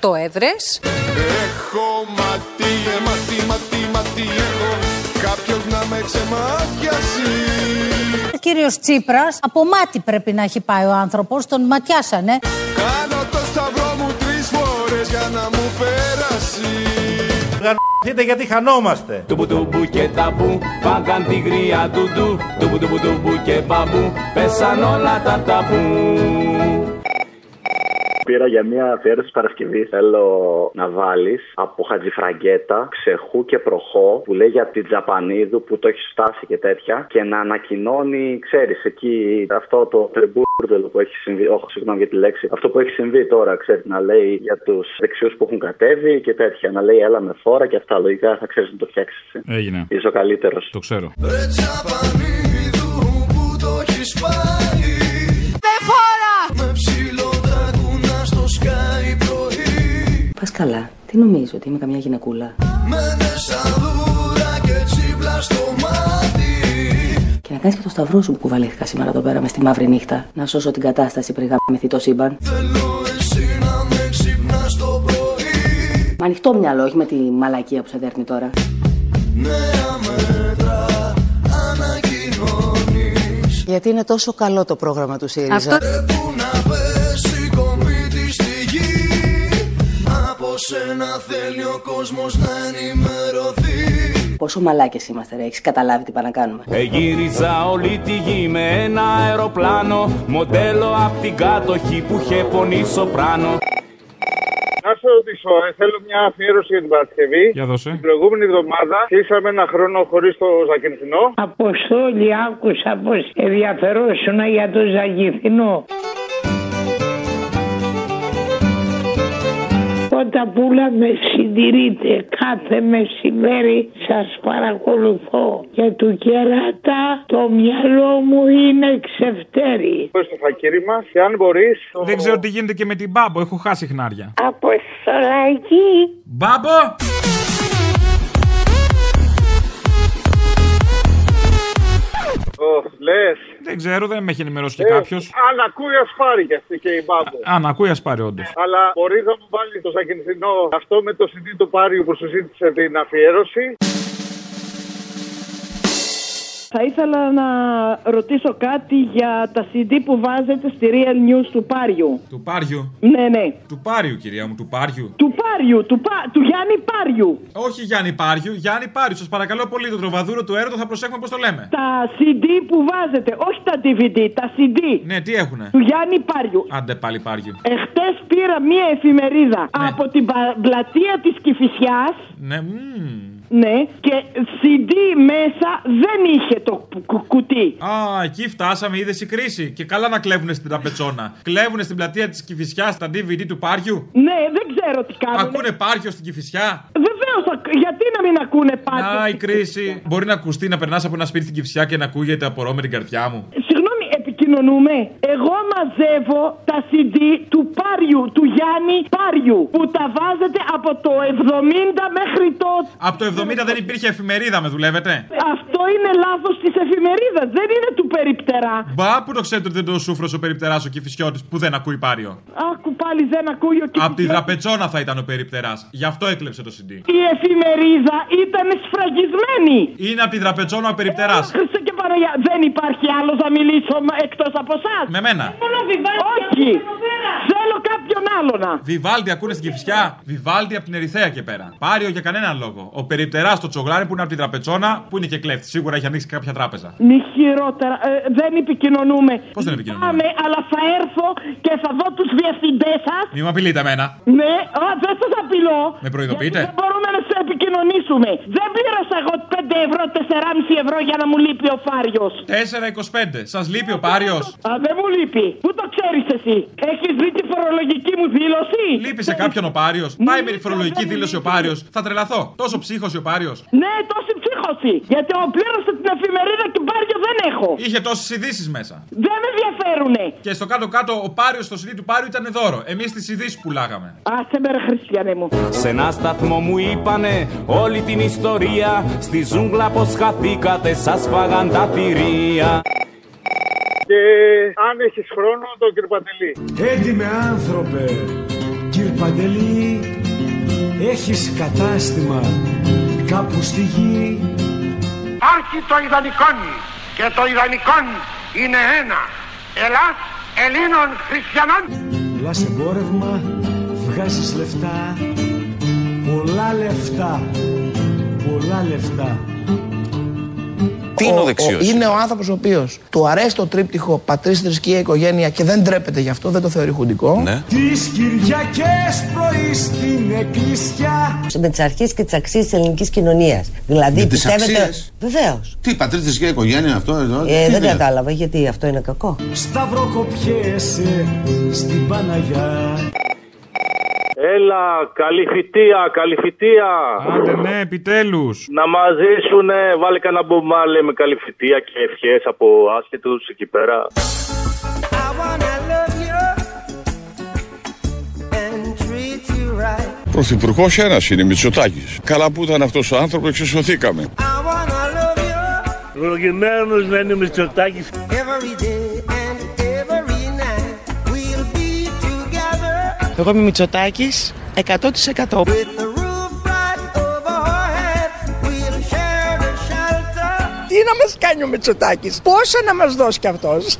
17,948 έδρες. Έχω ματί, ε, ματί, ματί, ματί έχω Κάποιος να με ξεμάτιασει Ο κύριος Τσίπρας, από μάτι πρέπει να έχει πάει ο άνθρωπος, τον ματιάσανε. Κάνω το σταυρό μου τρεις φορές για να μου περάσει Γαρ***τε γιατί χανόμαστε. Τουμπου τουμπου και ταμπού Φάγκαν τη γρία ντουντού Τουμπου τουμπου τουμπου και μπαμπού Πέσαν όλα τα ταμπού Πήρα για μια αφιέρωση Παρασκευής. Θέλω να βάλεις από Χατζηφραγκέτα, Ξεχού και Προχώ που λέει για την Τζαπανίδου που το έχει φτάσει και τέτοια και να ανακοινώνει, ξέρεις, εκεί αυτό το τρεμπούρδελο που έχει συμβεί. Όχι, συγγνώμη για τη λέξη. Αυτό που έχει συμβεί τώρα, ξέρεις, να λέει για τους δεξιούς που έχουν κατέβει και τέτοια. Να λέει έλα με φόρα και αυτά. Λογικά θα ξέρεις να το φτιάξεις. Έγινε. Είσαι ο καλύτερος. Το ξέρω. που το έχεις πάει Πας καλά. Τι νομίζω ότι είμαι καμιά γυναικούλα. Μένες σαν δούρα και τσίπλα στο μάτι Και να κάνεις και το σταυρό σου που κουβαλήθηκα σήμερα εδώ πέρα με στη μαύρη νύχτα. Να σώσω την κατάσταση πριν γαμηθεί το σύμπαν. Θέλω εσύ να με ξυπνάς το πρωί Με ανοιχτό μυαλό, όχι με τη μαλακία που σε δέρνει τώρα. Νέα μέτρα ανακοινώνεις Γιατί είναι τόσο καλό το πρόγραμμα του ΣΥΡΙΖΑ. Αυτό- σένα θέλει ο κόσμος να ενημερωθεί Πόσο μαλάκες είμαστε, ρε. Έχεις καταλάβει τι πάνε να κάνουμε. Εγύριζα όλη τη γη με ένα αεροπλάνο Μοντέλο απ' την κάτοχη που είχε φωνή σοπράνο Να σε ρωτήσω, ε, θέλω μια αφιέρωση για την Παρασκευή. Για δώσε. Την προηγούμενη εβδομάδα κλείσαμε ένα χρόνο χωρίς το Ζακυνθινό. Αποστόλη άκουσα πως ενδιαφερόσουν για το Ζαγηθινό. Όταν πουλα με συντηρείτε κάθε μεσημέρι σας παρακολουθώ και του κερατά το μυαλό μου είναι ξεφτέρι. Πες το φακύρι μας και αν μπορείς. Δεν ξέρω τι γίνεται και με την μπάμπο, έχω χάσει χνάρια. Αποστολάκι. Μπάμπο! Λες. Δεν ξέρω, δεν με έχει ενημερώσει και κάποιος. Αν ακούει, ας πάρει και αυτή και η μπάμπος. Αν ακούει, ας πάρει όντως. Αλλά μπορείς να μου βάλεις το Ζακυνθινό αυτό με το CD του Πάριου που σου ζήτησε την αφιέρωση. Θα ήθελα να ρωτήσω κάτι για τα CD που βάζετε στη Real News του Πάριου. Του Πάριου; Ναι, ναι. Του Πάριου, κυρία μου, του Πάριου. Του Πάριου, του, πα... του Γιάννη Πάριου. Όχι Γιάννη Πάριου, Γιάννη Πάριου. Σας παρακαλώ πολύ, το τροβαδούρο του έρωτο θα προσέχουμε πώς το λέμε. Τα CD που βάζετε, όχι τα DVD, τα CD. Ναι, τι έχουνε; Του Γιάννη Πάριου. Άντε πάλι Πάριου. Εχθές πήρα μία εφημερίδα από την πα- πλατεία της Κυφυσιάς. Ναι, μμμ. Ναι, και CD μέσα δεν είχε το κου- κουτί. Α, εκεί φτάσαμε, είδες η κρίση. Και καλά να κλέβουνε στην τραπετσόνα. κλέβουνε στην πλατεία της Κυφυσιά τα DVD του Πάριου. Ναι, δεν ξέρω τι κάνουν. Ακούνε Πάριο στην Κυφυσιά; Βεβαίως, γιατί να μην ακούνε πάντα. Α, η κρίση. Μπορεί να ακουστεί να περνάς από ένα σπίτι στην Κυφυσιά και να ακούγεται απορώ με την καρδιά μου. Συγγνώμη, επικοινωνούμε. Εγώ μαζεύω τα CD του Πάριου, του Γιάννη Πάριου, που τα βάζετε από το 70 μέχρι το. Από το 70 δεν υπήρχε εφημερίδα, με δουλεύετε; Αυτό είναι λάθος της εφημερίδας, δεν είναι του περιπτερά. Μπα, που το ξέρετε ότι δεν το σούφρο ο περιπτεράς ο Κυφυσιώτη που δεν ακούει Πάριο; Άκου πάλι δεν ακούει ο Από τη Κυπριώτης. δραπετσόνα θα ήταν ο περιπτεράς. Γι' αυτό έκλεψε το CD. Η εφημερίδα ήταν σφραγισμένη. Είναι από τη δραπετσόνα ο περιπτεράς. Χριστέ και Παναγία, δεν υπάρχει άλλος να μιλήσω εκτός από εσάς. Με μένα. Όχι. Θέλω κάποιον άλλο να. Βιβάλτι ακούνε στην Κυφυσιά. Βιβάλτι από την Ερυθέα και πέρα. Πάριο για κανέναν λόγο. Ο περιπτεράς στο τσογλάρι που είναι από τη τραπετσόνα που είναι και κλέφτης. Σίγουρα έχει ανοίξει κάποια τράπεζα. Μη χειρότερα. Ε, δεν επικοινωνούμε. Πώς δεν επικοινωνούμε; Πάμε, αλλά θα έρθω και θα δω τους διευθυντές σας. Μη με απειλείτε εμένα. Ναι, α, δεν σας απειλώ. Με προειδοποιείτε; Δεν μπορούμε να σε επικοινωνήσουμε. Δεν πλήρωσα εγώ 5 ευρώ, 4,5 ευρώ για να μου λείπει ο Φάριο. 4,25. Σας λείπει ο Πάριος; Α, δεν μου λείπει. Πού το ξέρεις εσύ; Έχεις δει τη φορολογική μου δήλωση; Λείπει σε κάποιον ο Πάριος; Πάει με τη φορολογική δήλωση ο Πάριος. Θα τρελαθώ. Τόσο ψύχωση ο Πάριος. Ναι, τόση ψύχωση. Γιατί ο πλήρωσα την εφημερίδα και Πάριο δεν έχω. Είχε τόσες ειδήσεις μέσα. Δεν με ενδιαφέρουνε. Και στο κάτω-κάτω ο Πάριος στο CD του Πάριου ήταν δώρο. Εμείς τις ειδήσεις πουλάγαμε. Άσε με ρε χριστιανέ μου. Σε ένα σταθμό μου είπανε όλη την ιστορία Στη ζούγκλα πως χαθήκατε σας φάγαν τα θηρία Και αν έχεις χρόνο, τον κύριο Παντελή. Έντιμε άνθρωπε, κύρ Παντελή, έχεις κατάστημα κάπου στη γη. Άρχι το ιδανικόν και το ιδανικόν είναι ένα. Ελλάς Ελλήνων χριστιανών. Πουλάς εμπόρευμα, βγάζεις λεφτά, πολλά λεφτά, πολλά λεφτά. Τι είναι ο δεξιός; Είναι ο άνθρωπος ο οποίος του αρέσει το τρίπτυχο πατρίς, θρησκεία, οικογένεια και δεν τρέπεται γι' αυτό, δεν το θεωρεί χουντικό. Ναι. Τις Κυριακές πρωί στην εκκλησιά. με τι αρχέ και τι αξίε της ελληνικής κοινωνίας. Δηλαδή, Με τις πιστεύετε. αξίες; Βεβαίως. Τι, πατρίδε και οικογένεια αυτό εδώ. Ε, τι δεν δηλαδή; κατάλαβα γιατί αυτό είναι κακό. Σταυροκοπιέσαι στην Παναγιά. Έλα, καλή φοιτεία, καλή φοιτεία. Άντε ναι, επιτέλους. Να μαζί σου, ναι, βάλε κανένα μπουμάλε με καλή φοιτεία και ευχές από άσχετους εκεί πέρα. Πρωθυπουργός ένας είναι, Μητσοτάκης. Καλά που ήταν αυτός ο άνθρωπος, εξισωθήκαμε. Προγειμένο να είναι Μητσοτάκης. Εγώ είμαι Μητσοτάκης 100%. Τι να μας κάνει ο Μητσοτάκης, πόσα να μας δώσει κι αυτός;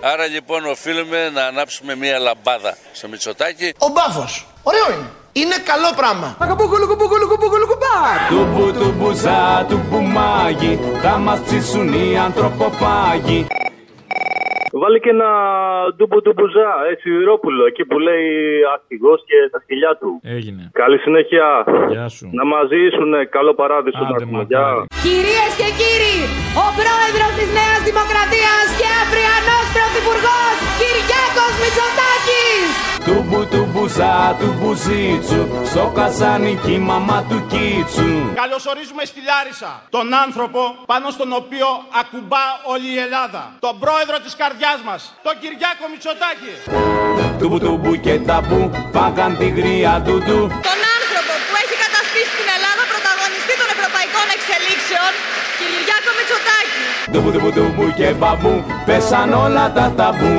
Άρα λοιπόν οφείλουμε να ανάψουμε μία λαμπάδα στο Μητσοτάκι. Ο μπάφος. Ωραίο είναι. Είναι καλό πράγμα. Τουμπου τουμπου ζα τουμπου μάγι Θα μας ψήσουν οι ανθρωποφάγοι Βάλει και ένα ντούμπου ντουμπουζά, έτσι, Ηρόπουλο, εκεί που λέει αρχηγό και τα σκυλιά του. Έγινε. Καλή συνέχεια. Γεια σου. Να μαζί ήσουν καλό παράδεισο να έχουμε. Γεια. Κυρίες και κύριοι, ο πρόεδρος της Νέας Δημοκρατίας και αυριανός πρωθυπουργός Κυριάκος Μητσοτάκης. Τουμπου τουμπου ζα τουμπου ζίτσου Στο καζάνικι μαμά του κίτσου Καλωσορίζουμε στη Λάρισα τον άνθρωπο πάνω στον οποίο ακουμπά όλη η Ελλάδα. Τον πρόεδρο της καρδιάς μας, τον Κυριάκο Μητσοτάκη. Τουμπου τουμπου και ταμπού Φάγαν τη γρία του του Τον άνθρωπο που έχει καταστήσει την Ελλάδα πρωταγωνιστή των ευρωπαϊκών εξελίξεων, Κυριάκο Μητσοτάκη. Τουμπου τουμπου τουμπου και μπαμπού Πέσαν όλα τα ταμπού